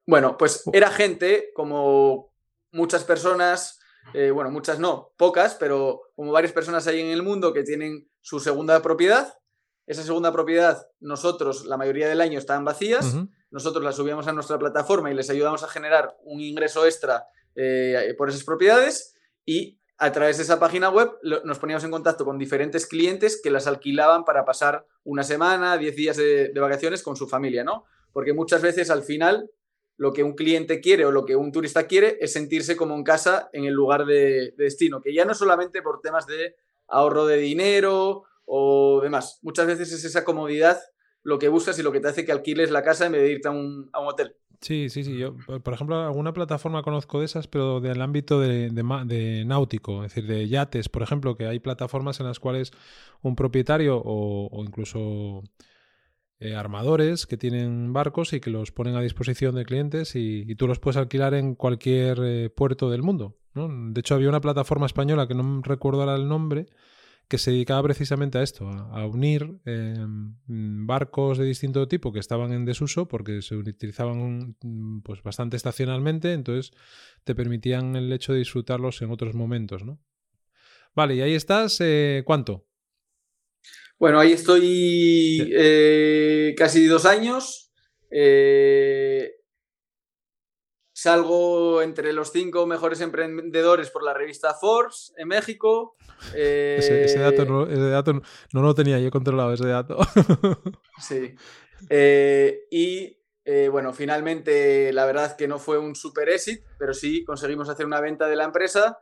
Bueno, pues era gente como muchas personas eh, bueno, muchas no, pocas, pero como varias personas hay en el mundo que tienen su segunda propiedad. Esa segunda propiedad, nosotros, la mayoría del año, estaban vacías. Nosotros las subíamos a nuestra plataforma y les ayudamos a generar un ingreso extra eh, por esas propiedades. Y a través de esa página web nos poníamos en contacto con diferentes clientes que las alquilaban para pasar una semana, 10 días de, vacaciones con su familia, ¿no? Porque muchas veces al final lo que un cliente quiere o lo que un turista quiere es sentirse como en casa en el lugar de, destino, que ya no solamente por temas de ahorro de dinero o demás, muchas veces es esa comodidad lo que buscas y lo que te hace que alquiles la casa en vez de irte a un, hotel. Sí, sí, sí. Yo, por ejemplo, alguna plataforma conozco de esas, pero del ámbito de, náutico, es decir, de yates, por ejemplo, que hay plataformas en las cuales un propietario o incluso eh, armadores que tienen barcos y que los ponen a disposición de clientes y, tú los puedes alquilar en cualquier eh, puerto del mundo. De hecho, había una plataforma española que no recuerdo ahora el nombre que se dedicaba precisamente a esto, a, unir em, barcos de distinto tipo que estaban en desuso porque se utilizaban mm, pues, bastante estacionalmente, entonces te permitían el hecho de disfrutarlos en otros momentos. ¿no? Vale, y ahí estás, eh, ¿cuánto? Bueno, ahí estoy eh, casi dos años. Eh, salgo entre los cinco mejores emprendedores por la revista Forbes en México. ese, eh, dato, no, lo tenía yo controlado, ese dato. sí. y bueno, finalmente la verdad que no fue un super éxito, pero sí conseguimos hacer una venta de la empresa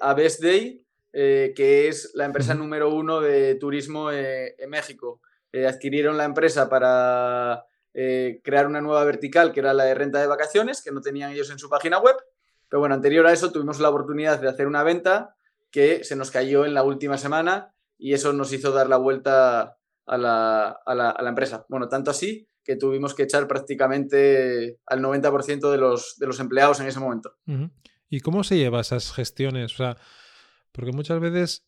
a Best Day eh, que es la empresa número uno de turismo eh, en México. adquirieron la empresa para crear una nueva vertical, que era la de renta de vacaciones, que no tenían ellos en su página web. Pero bueno, anterior a eso tuvimos la oportunidad de hacer una venta que se nos cayó en la última semana y eso nos hizo dar la vuelta a la, a la, a la empresa. Bueno, tanto así que tuvimos que echar prácticamente al 90% de los, de los empleados en ese momento. ¿Y cómo se lleva esas gestiones? O sea, porque muchas veces,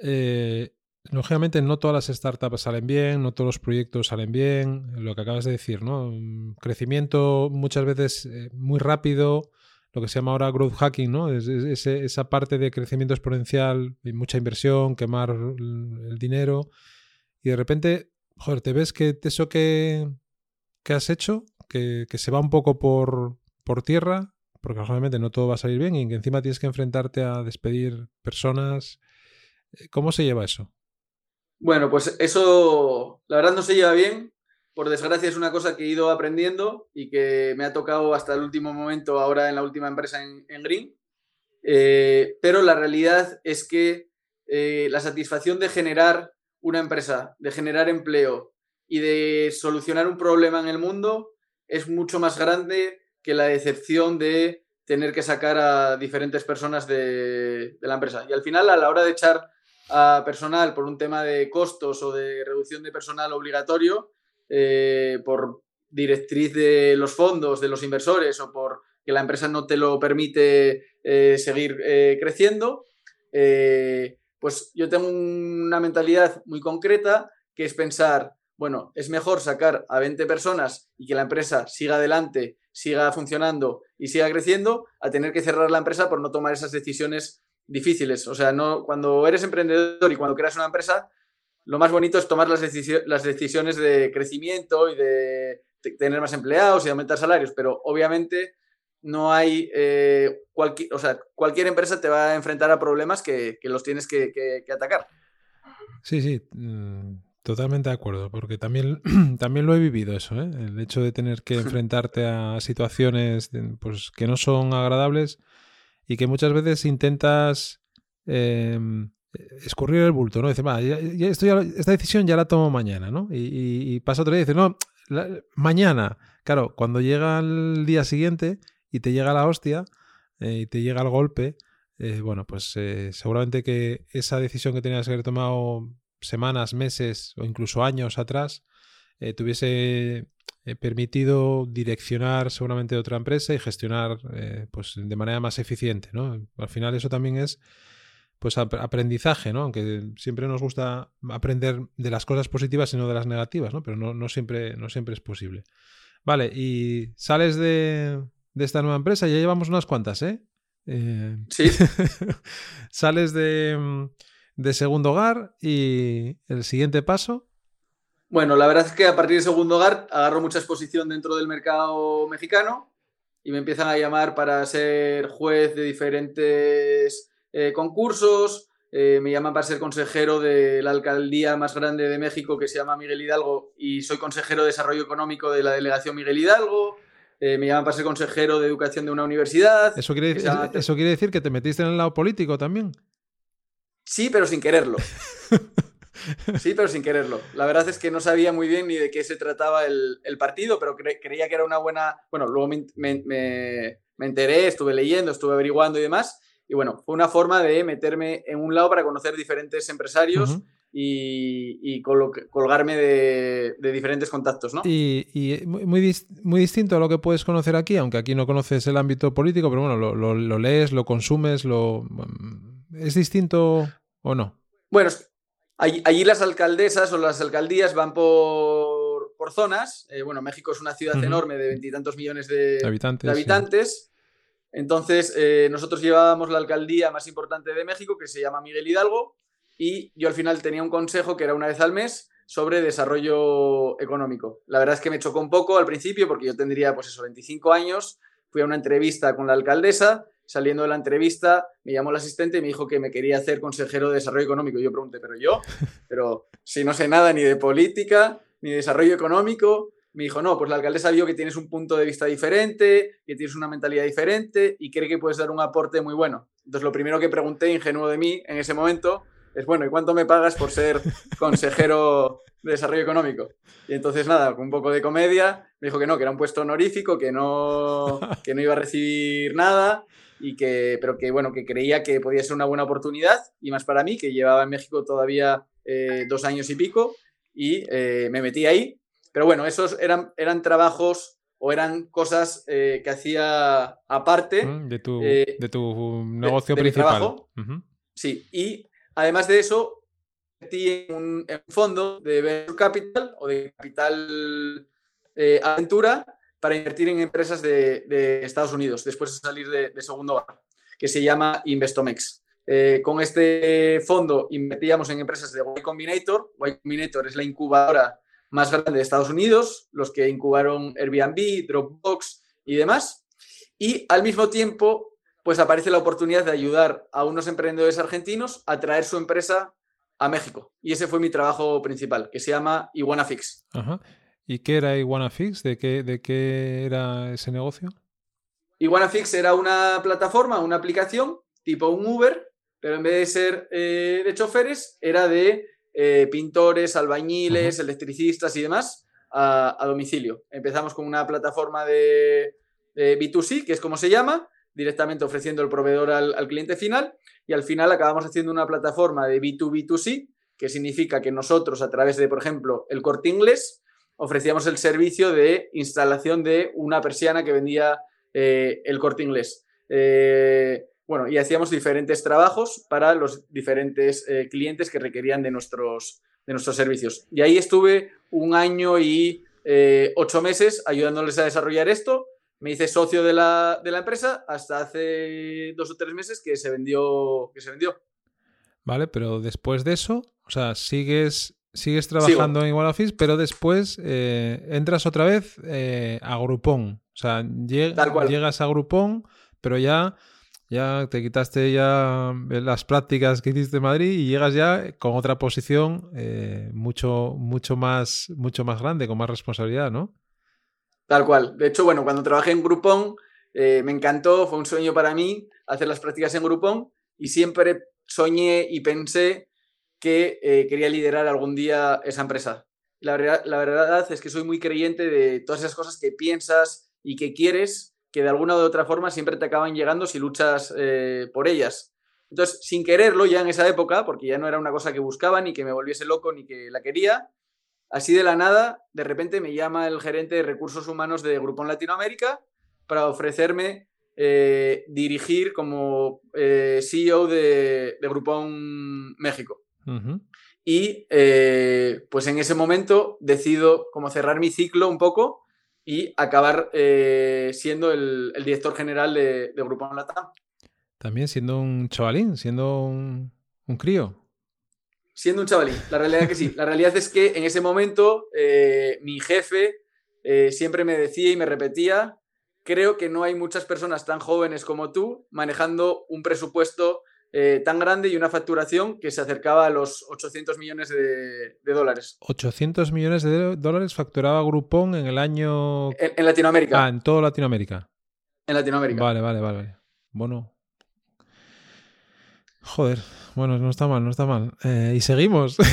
eh, lógicamente, no todas las startups salen bien, no todos los proyectos salen bien, lo que acabas de decir, ¿no? Crecimiento muchas veces eh, muy rápido, lo que se llama ahora growth hacking, ¿no? Es, esa parte de crecimiento exponencial, mucha inversión, quemar el dinero, y de repente joder, te ves que eso que, has hecho, que, se va un poco por, por tierra, porque obviamente no todo va a salir bien y que encima tienes que enfrentarte a despedir personas. Eh, ¿Cómo se lleva eso? Bueno, pues eso la verdad no se lleva bien. Por desgracia es una cosa que he ido aprendiendo y que me ha tocado hasta el último momento ahora en la última empresa en, Green. Eh, pero la realidad es que eh, la satisfacción de generar una empresa, de generar empleo y de solucionar un problema en el mundo es mucho más grande que la decepción de tener que sacar a diferentes personas de, la empresa. Y al final, a la hora de echar a personal por un tema de costos o de reducción de personal obligatorio, eh, por directriz de los fondos, de los inversores o por que la empresa no te lo permite eh, seguir eh, creciendo, pues yo tengo una mentalidad muy concreta que es pensar, bueno, es mejor sacar a 20 personas y que la empresa siga adelante, siga funcionando y siga creciendo, a tener que cerrar la empresa por no tomar esas decisiones difíciles. O sea, no, cuando eres emprendedor y cuando creas una empresa, lo más bonito es tomar las, las decisiones de crecimiento y de tener más empleados y aumentar salarios, pero obviamente no hay, eh, cualquier, o sea, cualquier empresa te va a enfrentar a problemas que, los tienes que, atacar. Sí, sí, mm, totalmente de acuerdo, porque también, también lo he vivido eso, ¿eh? el hecho de tener que enfrentarte a situaciones pues, que no son agradables y que muchas veces intentas em, escurrir el bulto, ¿no? Dices, esta decisión ya la tomo mañana, ¿no? Y, pasa otro día y dices, no, mañana. Claro, cuando llega el día siguiente y te llega la hostia eh, y te llega el golpe, eh, bueno, pues eh, seguramente que esa decisión que tenías que haber tomado semanas, meses o incluso años atrás, te hubiese permitido direccionar seguramente otra empresa y gestionar pues de manera más eficiente, ¿no? Al final eso también es pues aprendizaje, ¿no? Aunque siempre nos gusta aprender de las cosas positivas y no de las negativas, ¿no? Pero no, siempre, no siempre es posible. Vale, y sales de, de esta nueva empresa. Ya llevamos unas cuantas, ¿eh? eh sí. sales de, de, segundo hogar y el siguiente paso. Bueno, la verdad es que a partir de segundo hogar agarro mucha exposición dentro del mercado mexicano y me empiezan a llamar para ser juez de diferentes eh, concursos. Eh, me llaman para ser consejero de la alcaldía más grande de México que se llama Miguel Hidalgo y soy consejero de desarrollo económico de la delegación Miguel Hidalgo. Eh, me llaman para ser consejero de educación de una universidad. ¿Eso quiere, decir, ¿Eso quiere decir que te metiste en el lado político también? Sí, pero sin quererlo. Sí, pero sin quererlo. La verdad es que no sabía muy bien ni de qué se trataba el, partido, pero creía que era una buena... Bueno, luego me, me, enteré, estuve leyendo, estuve averiguando y demás. Y bueno, fue una forma de meterme en un lado para conocer diferentes empresarios y, colgarme de, diferentes contactos, ¿no? Y, muy, muy, distinto a lo que puedes conocer aquí, aunque aquí no conoces el ámbito político, pero bueno, lo, lees, lo consumes, lo ¿es distinto o no? Bueno, allí, las alcaldesas o las alcaldías van por, por zonas. Eh, bueno, México es una ciudad enorme de veintitantos millones de, habitantes. Entonces, eh, nosotros llevábamos la alcaldía más importante de México, que se llama Miguel Hidalgo, y yo al final tenía un consejo que era una vez al mes sobre desarrollo económico. La verdad es que me chocó un poco al principio porque yo tendría, pues eso, 25 años, fui a una entrevista con la alcaldesa, saliendo de la entrevista me llamó el asistente y me dijo que me quería hacer consejero de desarrollo económico. Yo pregunté, pero yo, pero si no sé nada ni de política, ni de desarrollo económico, me dijo, no, pues la alcaldesa vio que tienes un punto de vista diferente, que tienes una mentalidad diferente y cree que puedes dar un aporte muy bueno. Entonces, lo primero que pregunté, ingenuo de mí, en ese momento, es, bueno, ¿y cuánto me pagas por ser consejero de desarrollo económico? Y entonces, nada, con un poco de comedia, me dijo que no, que era un puesto honorífico, que no, que no iba a recibir nada, y que, pero que, bueno, que creía que podía ser una buena oportunidad, y más para mí, que llevaba en México todavía eh, dos años y pico, y eh, me metí ahí. Pero bueno, esos eran, eran trabajos o eran cosas eh, que hacía aparte mm, de tu, de tu negocio principal. Sí, y Además de eso, metí en un, fondo de venture capital o de capital aventura para invertir en empresas de, Estados Unidos después de salir de, segundo año, que se llama Investomex. Eh, con este fondo invertíamos en empresas de Y Combinator. Y Combinator es la incubadora más grande de Estados Unidos, los que incubaron Airbnb, Dropbox y demás. Y al mismo tiempo pues aparece la oportunidad de ayudar a unos emprendedores argentinos a traer su empresa a México. Y ese fue mi trabajo principal, que se llama Iguanafix. Ajá. ¿Y qué era Iguanafix? ¿De qué, ¿De qué era ese negocio? Iguanafix era una plataforma, una aplicación tipo un Uber, pero en vez de ser eh, de choferes, era de eh, pintores, albañiles, electricistas y demás a, domicilio. Empezamos con una plataforma de, de B2C, que es como se llama, directamente ofreciendo el proveedor al, cliente final y al final acabamos haciendo una plataforma de B2B2C, que significa que nosotros a través de, por ejemplo, el corte inglés, ofrecíamos el servicio de instalación de una persiana que vendía eh, el corte inglés. Eh, bueno, y hacíamos diferentes trabajos para los diferentes eh, clientes que requerían de nuestros, de nuestros servicios. Y ahí estuve un año y ocho meses ayudándoles a desarrollar esto me hice socio de la, empresa hasta hace dos o tres meses que se vendió. Que se vendió. Vale, pero después de eso, o sea, sigues, sigues trabajando en Igual Office, pero después eh, entras otra vez eh, a Groupon. O sea, llegas a Groupon, pero ya, ya te quitaste ya las prácticas que hiciste en Madrid y llegas ya con otra posición eh, mucho, mucho, más, mucho más grande, con más responsabilidad, ¿no? Tal cual. De hecho, bueno, cuando trabajé en Groupon, eh, me encantó, fue un sueño para mí hacer las prácticas en Groupon y siempre soñé y pensé que eh, quería liderar algún día esa empresa. La, la verdad es que soy muy creyente de todas esas cosas que piensas y que quieres, que de alguna u otra forma siempre te acaban llegando si luchas eh, por ellas. Entonces, sin quererlo ya en esa época, porque ya no era una cosa que buscaba, ni que me volviese loco, ni que la quería, Así de la nada, de repente me llama el gerente de recursos humanos de Grupón Latinoamérica para ofrecerme eh, dirigir como eh, CEO de, de, Grupón México. Y eh, pues en ese momento decido como cerrar mi ciclo un poco y acabar siendo el, director general de, de Grupón Latam. También siendo un chavalín, siendo un crío siendo un chavalín. La realidad es que sí. La realidad es que en ese momento eh, mi jefe eh, siempre me decía y me repetía, creo que no hay muchas personas tan jóvenes como tú manejando un presupuesto eh, tan grande y una facturación que se acercaba a los 800 millones de, dólares. 800 millones de dólares facturaba Groupon en el año... En, Latinoamérica. Ah, en toda Latinoamérica. En Latinoamérica. Vale, vale, vale. Bueno. Joder, bueno, no está mal, no está mal. Eh, y seguimos.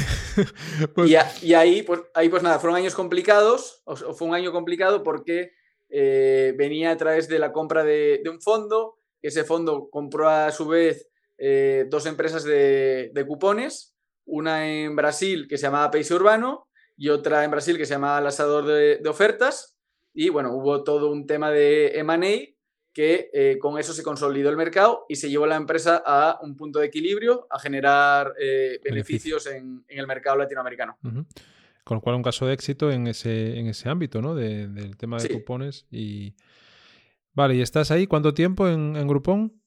Pues y, ahí, pues, ahí, pues nada, fueron años complicados, o, fue un año complicado porque eh, venía a través de la compra de, un fondo, ese fondo compró a su vez eh, dos empresas de, cupones, una en Brasil que se llamaba País Urbano y otra en Brasil que se llamaba Lasador de, de Ofertas. Y bueno, hubo todo un tema de M&A que eh, con eso se consolidó el mercado y se llevó la empresa a un punto de equilibrio, a generar eh, beneficios en, el mercado latinoamericano. Con lo cual, un caso de éxito en ese, en ese ámbito, ¿no? del tema de cupones. Y... Vale, ¿y estás ahí cuánto tiempo en, en Groupon?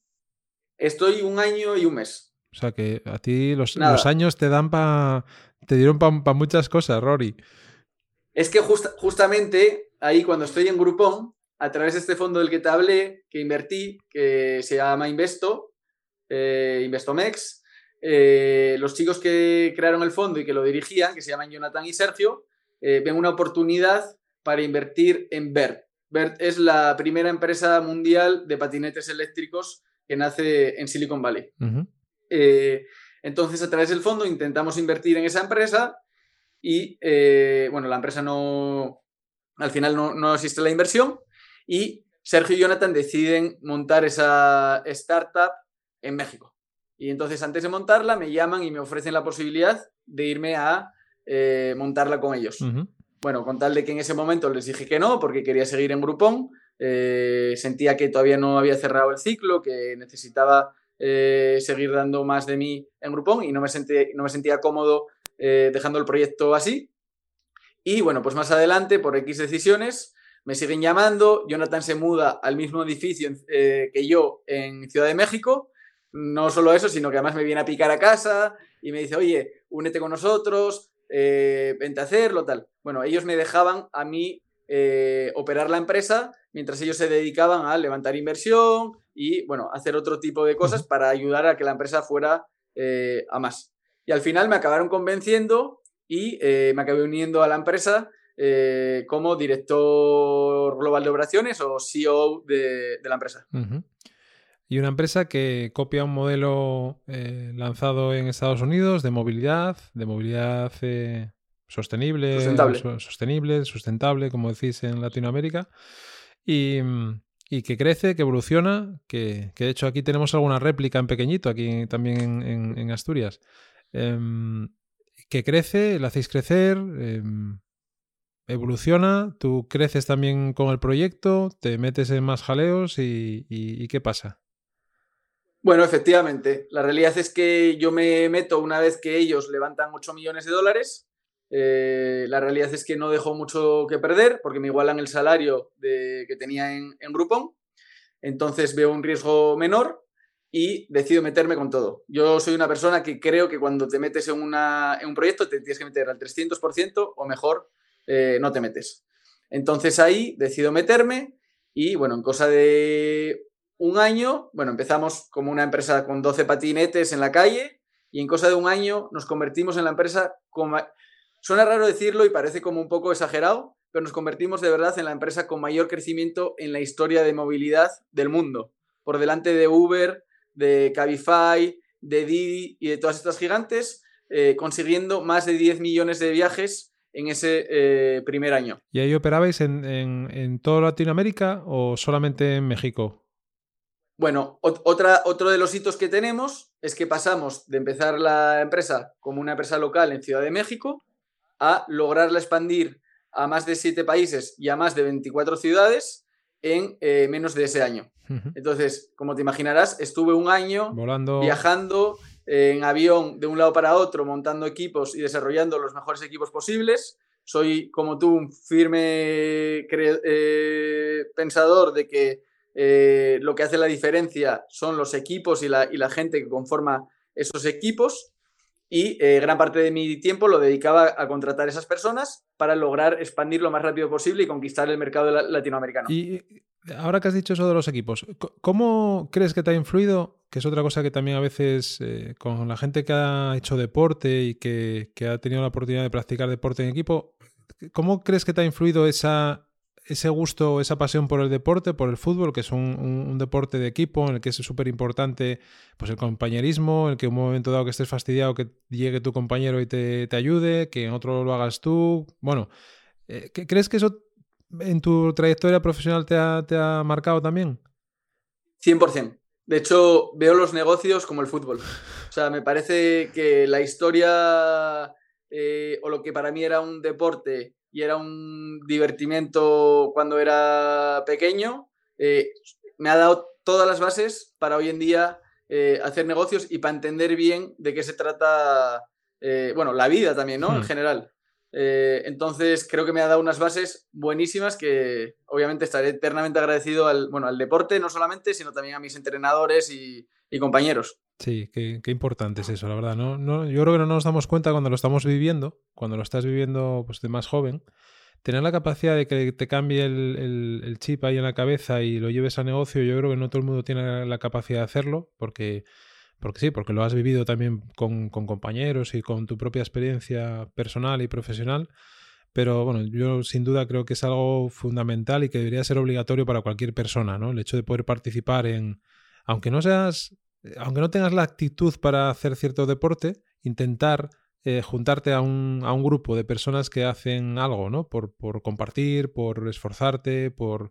Estoy un año y un mes. O sea que a ti los, años te dan para. te dieron para muchas cosas, Rory. Es que justamente ahí cuando estoy en Groupon, a través de este fondo del que te hablé, que invertí, que se llama Investo, eh, Investomex, eh, los chicos que crearon el fondo y que lo dirigían, que se llaman Jonathan y Sergio, eh, ven una oportunidad para invertir en BERT. BERT es la primera empresa mundial de patinetes eléctricos que nace en Silicon Valley. Eh, entonces, a través del fondo intentamos invertir en esa empresa y, eh, bueno, la empresa no, al final no, no existe la inversión y Sergio y Jonathan deciden montar esa startup en México. Y entonces, antes de montarla, me llaman y me ofrecen la posibilidad de irme a eh, montarla con ellos. Bueno, con tal de que en ese momento les dije que no, porque quería seguir en Groupon, eh, sentía que todavía no había cerrado el ciclo, que necesitaba eh, seguir dando más de mí en Groupon y no me, no me sentía cómodo dejando el proyecto así. Y bueno, pues más adelante, por X decisiones, me siguen llamando. Jonathan se muda al mismo edificio que yo en Ciudad de México. No solo eso, sino que además me viene a picar a casa y me dice, oye, únete con nosotros, eh, vente a hacerlo, tal. Bueno, ellos me dejaban a mí eh, operar la empresa mientras ellos se dedicaban a levantar inversión y, bueno, hacer otro tipo de cosas para ayudar a que la empresa fuera eh, a más. Y al final me acabaron convenciendo y me acabé uniendo a la empresa como director global de operaciones o CEO de, la empresa. Y una empresa que copia un modelo eh, lanzado en Estados Unidos de movilidad, de movilidad sostenible, sostenible. sustentable, como decís en Latinoamérica, y, que crece, que evoluciona, que, de hecho aquí tenemos alguna réplica en pequeñito, aquí también en, Asturias, em, que crece, la hacéis crecer, em, evoluciona, tú creces también con el proyecto, te metes en más jaleos y ¿qué pasa? Bueno, efectivamente. La realidad es que yo me meto una vez que ellos levantan 8 millones de dólares. Eh, la realidad es que no dejo mucho que perder porque me igualan el salario que tenía en, en Groupon. Entonces veo un riesgo menor y decido meterme con todo. Yo soy una persona que creo que cuando te metes en, un proyecto te tienes que meter al 300% o mejor eh, no te metes. Entonces ahí decido meterme y bueno, en cosa de un año, bueno, empezamos como una empresa con 12 patinetes en la calle y en cosa de un año nos convertimos en la empresa con... Suena raro decirlo y parece como un poco exagerado, pero nos convertimos de verdad en la empresa con mayor crecimiento en la historia de movilidad del mundo, por delante de Uber, de Cabify, de Didi y de todas estas gigantes, eh, consiguiendo más de 10 millones de viajes en ese eh, primer año. ¿Y ahí operabais en, en toda Latinoamérica o solamente en México? Bueno, otra, otro de los hitos que tenemos es que pasamos de empezar la empresa como una empresa local en Ciudad de México a lograrla expandir a más de siete países y a más de 24 ciudades en eh, menos de ese año. Entonces, como te imaginarás, estuve un año viajando en avión de un lado para otro, montando equipos y desarrollando los mejores equipos posibles. Soy, como tú, un firme eh, pensador de que eh, lo que hace la diferencia son los equipos y la, gente que conforma esos equipos y eh, gran parte de mi tiempo lo dedicaba a contratar a esas personas para lograr expandir lo más rápido posible y conquistar el mercado latinoamericano. Y ahora que has dicho eso de los equipos, ¿cómo crees que te ha influido? Que es otra cosa que también a veces eh, con la gente que ha hecho deporte y que, que ha tenido la oportunidad de practicar deporte en equipo, ¿cómo crees que te ha influido esa, ese gusto, esa pasión por el deporte, por el fútbol, que es un, deporte de equipo en el que es súper importante pues el compañerismo, el que en un momento dado que estés fastidiado, que llegue tu compañero y te, ayude, que en otro lo hagas tú. Bueno, eh, ¿crees que eso en tu trayectoria profesional te ha, te ha marcado también? 100%. De hecho, veo los negocios como el fútbol. O sea, me parece que la historia eh, o lo que para mí era un deporte y era un divertimiento cuando era pequeño, eh, me ha dado todas las bases para hoy en día eh, hacer negocios y para entender bien de qué se trata, eh, bueno, la vida también, ¿no? En hmm. general. entonces creo que me ha dado unas bases buenísimas que obviamente estaré eternamente agradecido al, bueno, al deporte, no solamente, sino también a mis entrenadores y, y compañeros. Sí, qué, importante es eso, la verdad. ¿no? No, yo creo que no nos damos cuenta cuando lo estamos viviendo, cuando lo estás viviendo pues, de más joven, tener la capacidad de que te cambie el, chip ahí en la cabeza y lo lleves a negocio, yo creo que no todo el mundo tiene la capacidad de hacerlo, porque, porque sí, porque lo has vivido también con, con compañeros y con tu propia experiencia personal y profesional. Pero bueno, yo sin duda creo que es algo fundamental y que debería ser obligatorio para cualquier persona, ¿no? El hecho de poder participar en, aunque no seas, aunque no tengas la actitud para hacer cierto deporte, intentar eh, juntarte a un, a un, grupo de personas que hacen algo, ¿no? Por, por compartir, por esforzarte, por,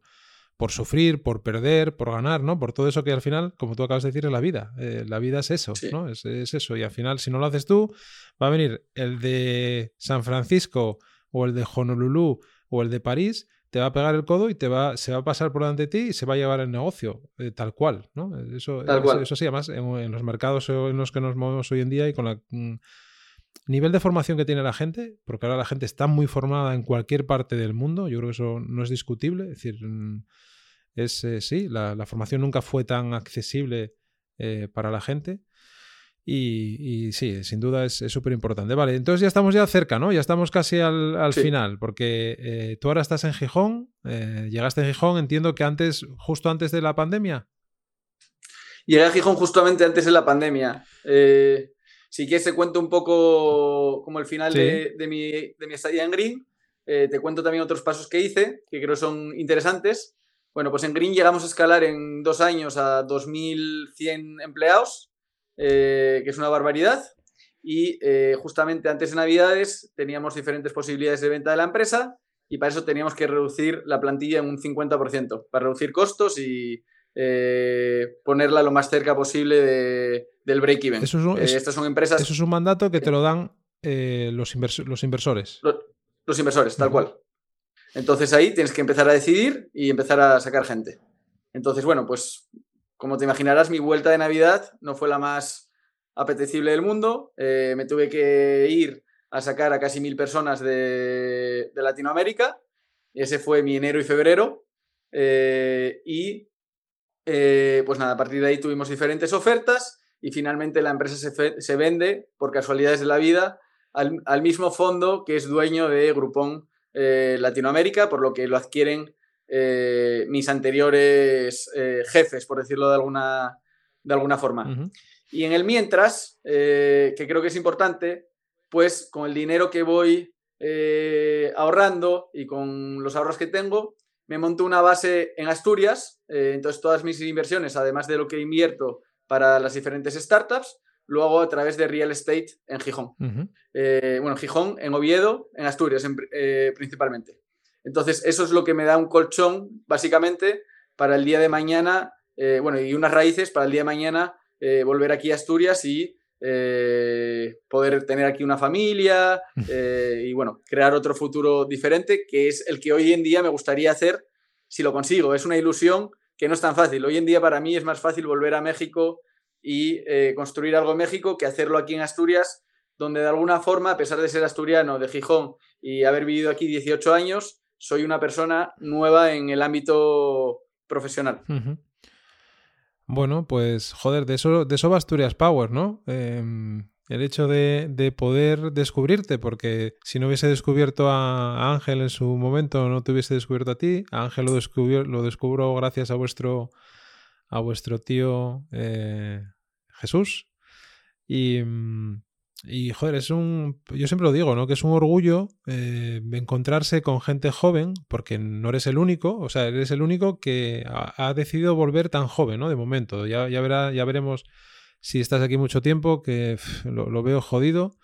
por sufrir, por perder, por ganar, ¿no? Por todo eso que al final, como tú acabas de decir, es la vida. Eh, la vida es eso, ¿no? Es, es, eso. Y al final, si no lo haces tú, va a venir el de San Francisco o el de Honolulu o el de París, te va a pegar el codo y te va, se va a pasar por delante de ti y se va a llevar el negocio, eh, tal cual, ¿no? Eso, eso, sí, además, en, los mercados en los que nos movemos hoy en día y con la... Mm, nivel de formación que tiene la gente, porque ahora la gente está muy formada en cualquier parte del mundo, yo creo que eso no es discutible, es decir, mm, es eh, sí, la, formación nunca fue tan accesible eh, para la gente. Y, sí, sin duda es súper importante. Vale, entonces ya estamos ya cerca, ¿no? Ya estamos casi al, final, porque eh, tú ahora estás en Gijón, llegaste a Gijón, entiendo que antes, justo antes de la pandemia. Llegué a Gijón justamente antes de la pandemia. Eh, si quieres te cuento un poco como el final de, mi, de, mi, estadía en Green. Eh, te cuento también otros pasos que hice, que creo son interesantes. Bueno, pues en Green llegamos a escalar en dos años a 2.100 empleados, eh, que es una barbaridad. Y eh, justamente antes de Navidades teníamos diferentes posibilidades de venta de la empresa y para eso teníamos que reducir la plantilla en un 50%, para reducir costos y ponerla lo más cerca posible del break-even. Eh, estas son empresas. Eso es un mandato que te lo dan eh, los, los, inversores. Los, inversores, tal cual. Entonces ahí tienes que empezar a decidir y empezar a sacar gente. Entonces, bueno, pues como te imaginarás, mi vuelta de Navidad no fue la más apetecible del mundo. Eh, me tuve que ir a sacar a casi mil personas de, Latinoamérica. Ese fue mi enero y febrero. y pues nada, a partir de ahí tuvimos diferentes ofertas y finalmente la empresa se, vende, por casualidades de la vida, al, mismo fondo que es dueño de Groupon eh, Latinoamérica, por lo que lo adquieren eh, mis anteriores eh, jefes, por decirlo de alguna, de alguna forma. Y en el mientras, que creo que es importante, pues con el dinero que voy ahorrando y con los ahorros que tengo, me monto una base en Asturias, entonces todas mis inversiones, además de lo que invierto, para las diferentes startups, lo hago a través de real estate en Gijón. Eh, bueno, Gijón, en Oviedo, en Asturias eh, principalmente. Entonces, eso es lo que me da un colchón, básicamente, para el día de mañana, eh, bueno, y unas raíces para el día de mañana volver aquí a Asturias y poder tener aquí una familia y, bueno, crear otro futuro diferente, que es el que hoy en día me gustaría hacer si lo consigo. Es una ilusión que no es tan fácil. Hoy en día para mí es más fácil volver a México y eh, construir algo en México que hacerlo aquí en Asturias, donde de alguna forma, a pesar de ser asturiano de Gijón y haber vivido aquí 18 años, soy una persona nueva en el ámbito profesional. Bueno, pues joder, de eso, de eso va Asturias Power, ¿no? Em, el hecho de, poder descubrirte, porque si no hubiese descubierto a Ángel en su momento, no te hubiese descubierto a ti. Ángel lo, descubrió, lo descubro gracias a vuestro, a vuestro tío eh, Jesús. Y, y, joder, es un. Yo siempre lo digo, ¿no? Que es un orgullo eh, encontrarse con gente joven, porque no eres el único, o sea, eres el único que ha, decidido volver tan joven, ¿no? De momento. Ya, ya, verá, ya veremos si estás aquí mucho tiempo, que lo, veo jodido.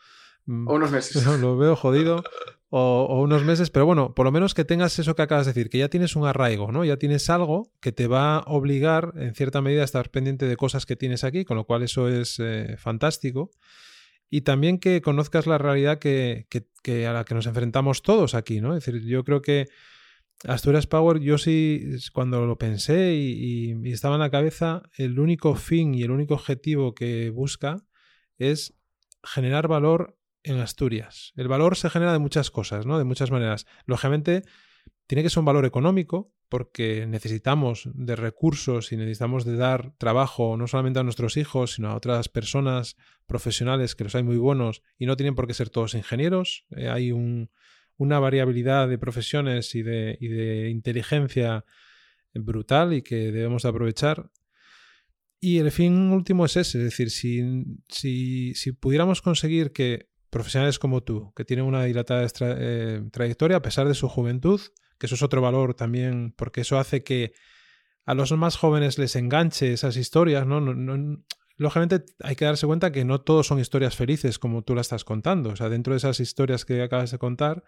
Mm, o unos meses. Lo veo jodido. O, unos meses, pero bueno, por lo menos que tengas eso que acabas de decir, que ya tienes un arraigo, ¿no? Ya tienes algo que te va a obligar, en cierta medida, a estar pendiente de cosas que tienes aquí, con lo cual eso es eh, fantástico. Y también que conozcas la realidad que, que, a la que nos enfrentamos todos aquí, ¿no? Es decir, yo creo que Asturias Power, yo sí, cuando lo pensé y, estaba en la cabeza, el único fin y el único objetivo que busca es generar valor en Asturias. El valor se genera de muchas cosas, ¿no? De muchas maneras. Lógicamente, tiene que ser un valor económico, porque necesitamos de recursos y necesitamos de dar trabajo no solamente a nuestros hijos, sino a otras personas profesionales que los hay muy buenos y no tienen por qué ser todos ingenieros. Eh, hay un, una variabilidad de profesiones y de, de inteligencia brutal y que debemos de aprovechar. Y el fin último es ese, es decir, si, si, si pudiéramos conseguir que profesionales como tú, que tienen una dilatada eh, trayectoria a pesar de su juventud, que eso es otro valor también, porque eso hace que a los más jóvenes les enganche esas historias, ¿no? lógicamente hay que darse cuenta que no todos son historias felices como tú las estás contando. O sea, dentro de esas historias que acabas de contar,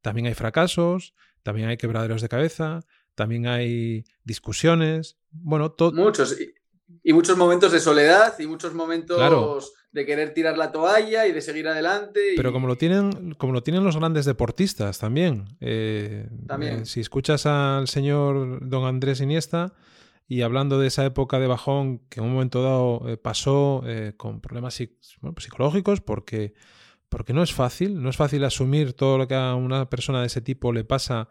también hay fracasos, también hay quebraderos de cabeza, también hay discusiones. Bueno, todo. Muchos. Y, muchos momentos de soledad y muchos momentos de querer tirar la toalla y de seguir adelante. Pero como lo tienen, como lo tienen los grandes deportistas también. Eh, también. Eh, si escuchas al señor don Andrés Iniesta y hablando de esa época de bajón que en un momento dado eh, pasó con problemas pues psicológicos, porque, porque no es fácil, no es fácil asumir todo lo que a una persona de ese tipo le pasa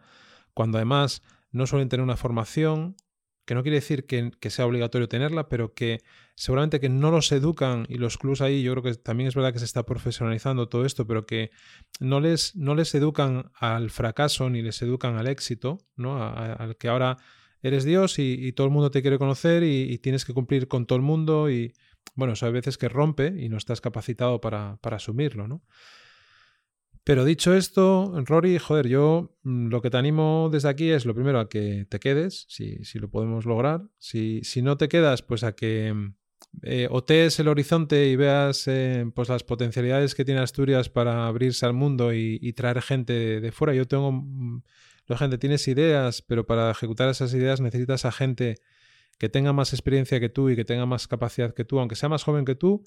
cuando además no suelen tener una formación, que no quiere decir que, sea obligatorio tenerla, pero que seguramente que no los educan y los clubs ahí, yo creo que también es verdad que se está profesionalizando todo esto, pero que no les, no les educan al fracaso ni les educan al éxito, ¿no? al que ahora eres Dios y, todo el mundo te quiere conocer y, tienes que cumplir con todo el mundo y bueno, eso hay veces que rompe y no estás capacitado para, para asumirlo, ¿no? Pero dicho esto, Rory, joder, yo mm, lo que te animo desde aquí es lo primero a que te quedes, si, si lo podemos lograr. Si, si, no te quedas, pues a que mm, eh, otees el horizonte y veas eh, pues las potencialidades que tiene Asturias para abrirse al mundo y, traer gente de, fuera. Yo tengo, mm, la gente, tienes ideas, pero para ejecutar esas ideas necesitas a gente que tenga más experiencia que tú y que tenga más capacidad que tú, aunque sea más joven que tú,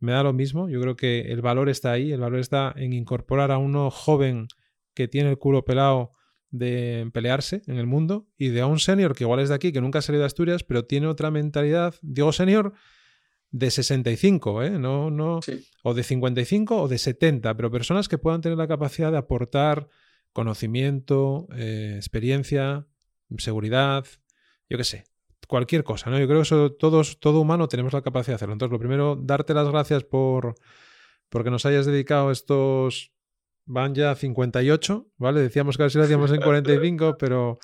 me da lo mismo. Yo creo que el valor está ahí, el valor está en incorporar a uno joven que tiene el culo pelado de pelearse en el mundo y de a un senior que igual es de aquí, que nunca ha salido de Asturias, pero tiene otra mentalidad, digo senior, de 65, ¿eh? No, no, o de 55 o de 70, pero personas que puedan tener la capacidad de aportar conocimiento, eh, experiencia, seguridad, yo qué sé, cualquier cosa, ¿no? Yo creo que eso todos, todo humano tenemos la capacidad de hacerlo. Entonces, lo primero, darte las gracias por porque nos hayas dedicado estos van ya 58, ¿vale? Decíamos que a ver si lo hacíamos en 45, pero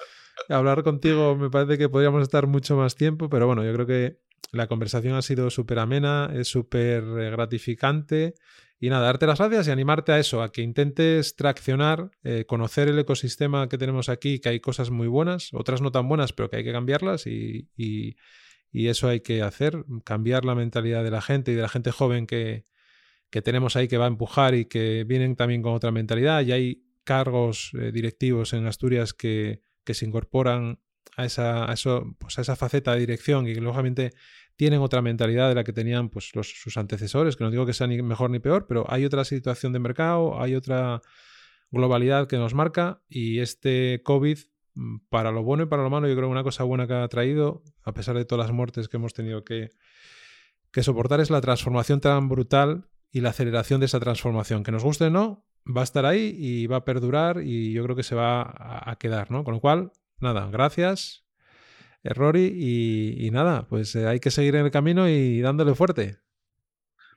hablar contigo me parece que podríamos estar mucho más tiempo, pero bueno, yo creo que la conversación ha sido súper amena, es súper eh, gratificante y nada, darte las gracias y animarte a eso, a que intentes traccionar, eh, conocer el ecosistema que tenemos aquí, que hay cosas muy buenas, otras no tan buenas, pero que hay que cambiarlas y, eso hay que hacer, cambiar la mentalidad de la gente y de la gente joven que, tenemos ahí que va a empujar y que vienen también con otra mentalidad. Y hay cargos eh, directivos en Asturias que, que se incorporan a esa, pues a esa faceta de dirección y que lógicamente tienen otra mentalidad de la que tenían pues, sus antecesores, que no digo que sea ni mejor ni peor, pero hay otra situación de mercado, hay otra globalidad que nos marca y este COVID, mm, para lo bueno y para lo malo, yo creo que una cosa buena que ha traído, a pesar de todas las muertes que hemos tenido que, que soportar, es la transformación tan brutal y la aceleración de esa transformación. Que nos guste o no, va a estar ahí y va a perdurar y yo creo que se va a, a quedar, ¿no? Con lo cual, nada, gracias Rory. Y, nada, pues eh, hay que seguir en el camino y dándole fuerte.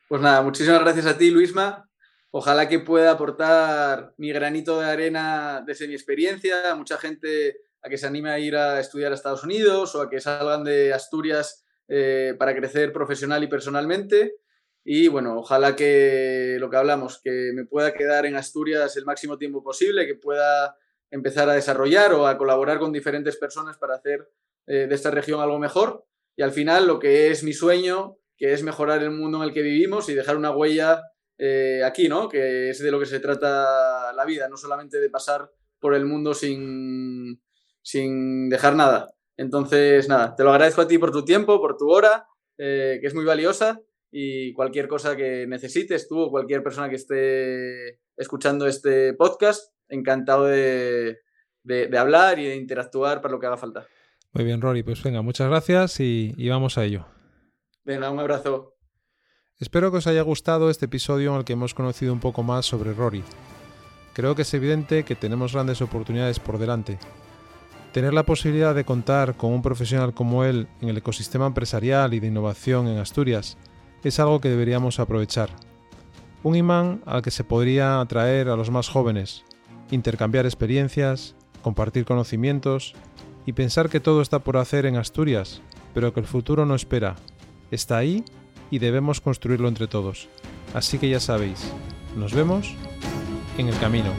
Pues nada, muchísimas gracias a ti, Luisma. Ojalá que pueda aportar mi granito de arena desde mi experiencia a mucha gente a que se anime a ir a estudiar a Estados Unidos o a que salgan de Asturias eh, para crecer profesional y personalmente. Y bueno, ojalá que lo que hablamos, que me pueda quedar en Asturias el máximo tiempo posible, que pueda empezar a desarrollar o a colaborar con diferentes personas para hacer eh, de esta región algo mejor y al final lo que es mi sueño, que es mejorar el mundo en el que vivimos y dejar una huella eh, aquí, ¿no? Que es de lo que se trata la vida, no solamente de pasar por el mundo sin, sin dejar nada. Entonces, nada, te lo agradezco a ti por tu tiempo, por tu hora, eh, que es muy valiosa y cualquier cosa que necesites tú o cualquier persona que esté escuchando este podcast, encantado de, de hablar y de interactuar para lo que haga falta. Muy bien, Rory. Pues venga, muchas gracias y, vamos a ello. Venga, un abrazo. Espero que os haya gustado este episodio en el que hemos conocido un poco más sobre Rory. Creo que es evidente que tenemos grandes oportunidades por delante. Tener la posibilidad de contar con un profesional como él en el ecosistema empresarial y de innovación en Asturias es algo que deberíamos aprovechar. Un imán al que se podría atraer a los más jóvenes, intercambiar experiencias, compartir conocimientos y pensar que todo está por hacer en Asturias, pero que el futuro no espera. Está ahí y debemos construirlo entre todos. Así que ya sabéis, nos vemos en el camino.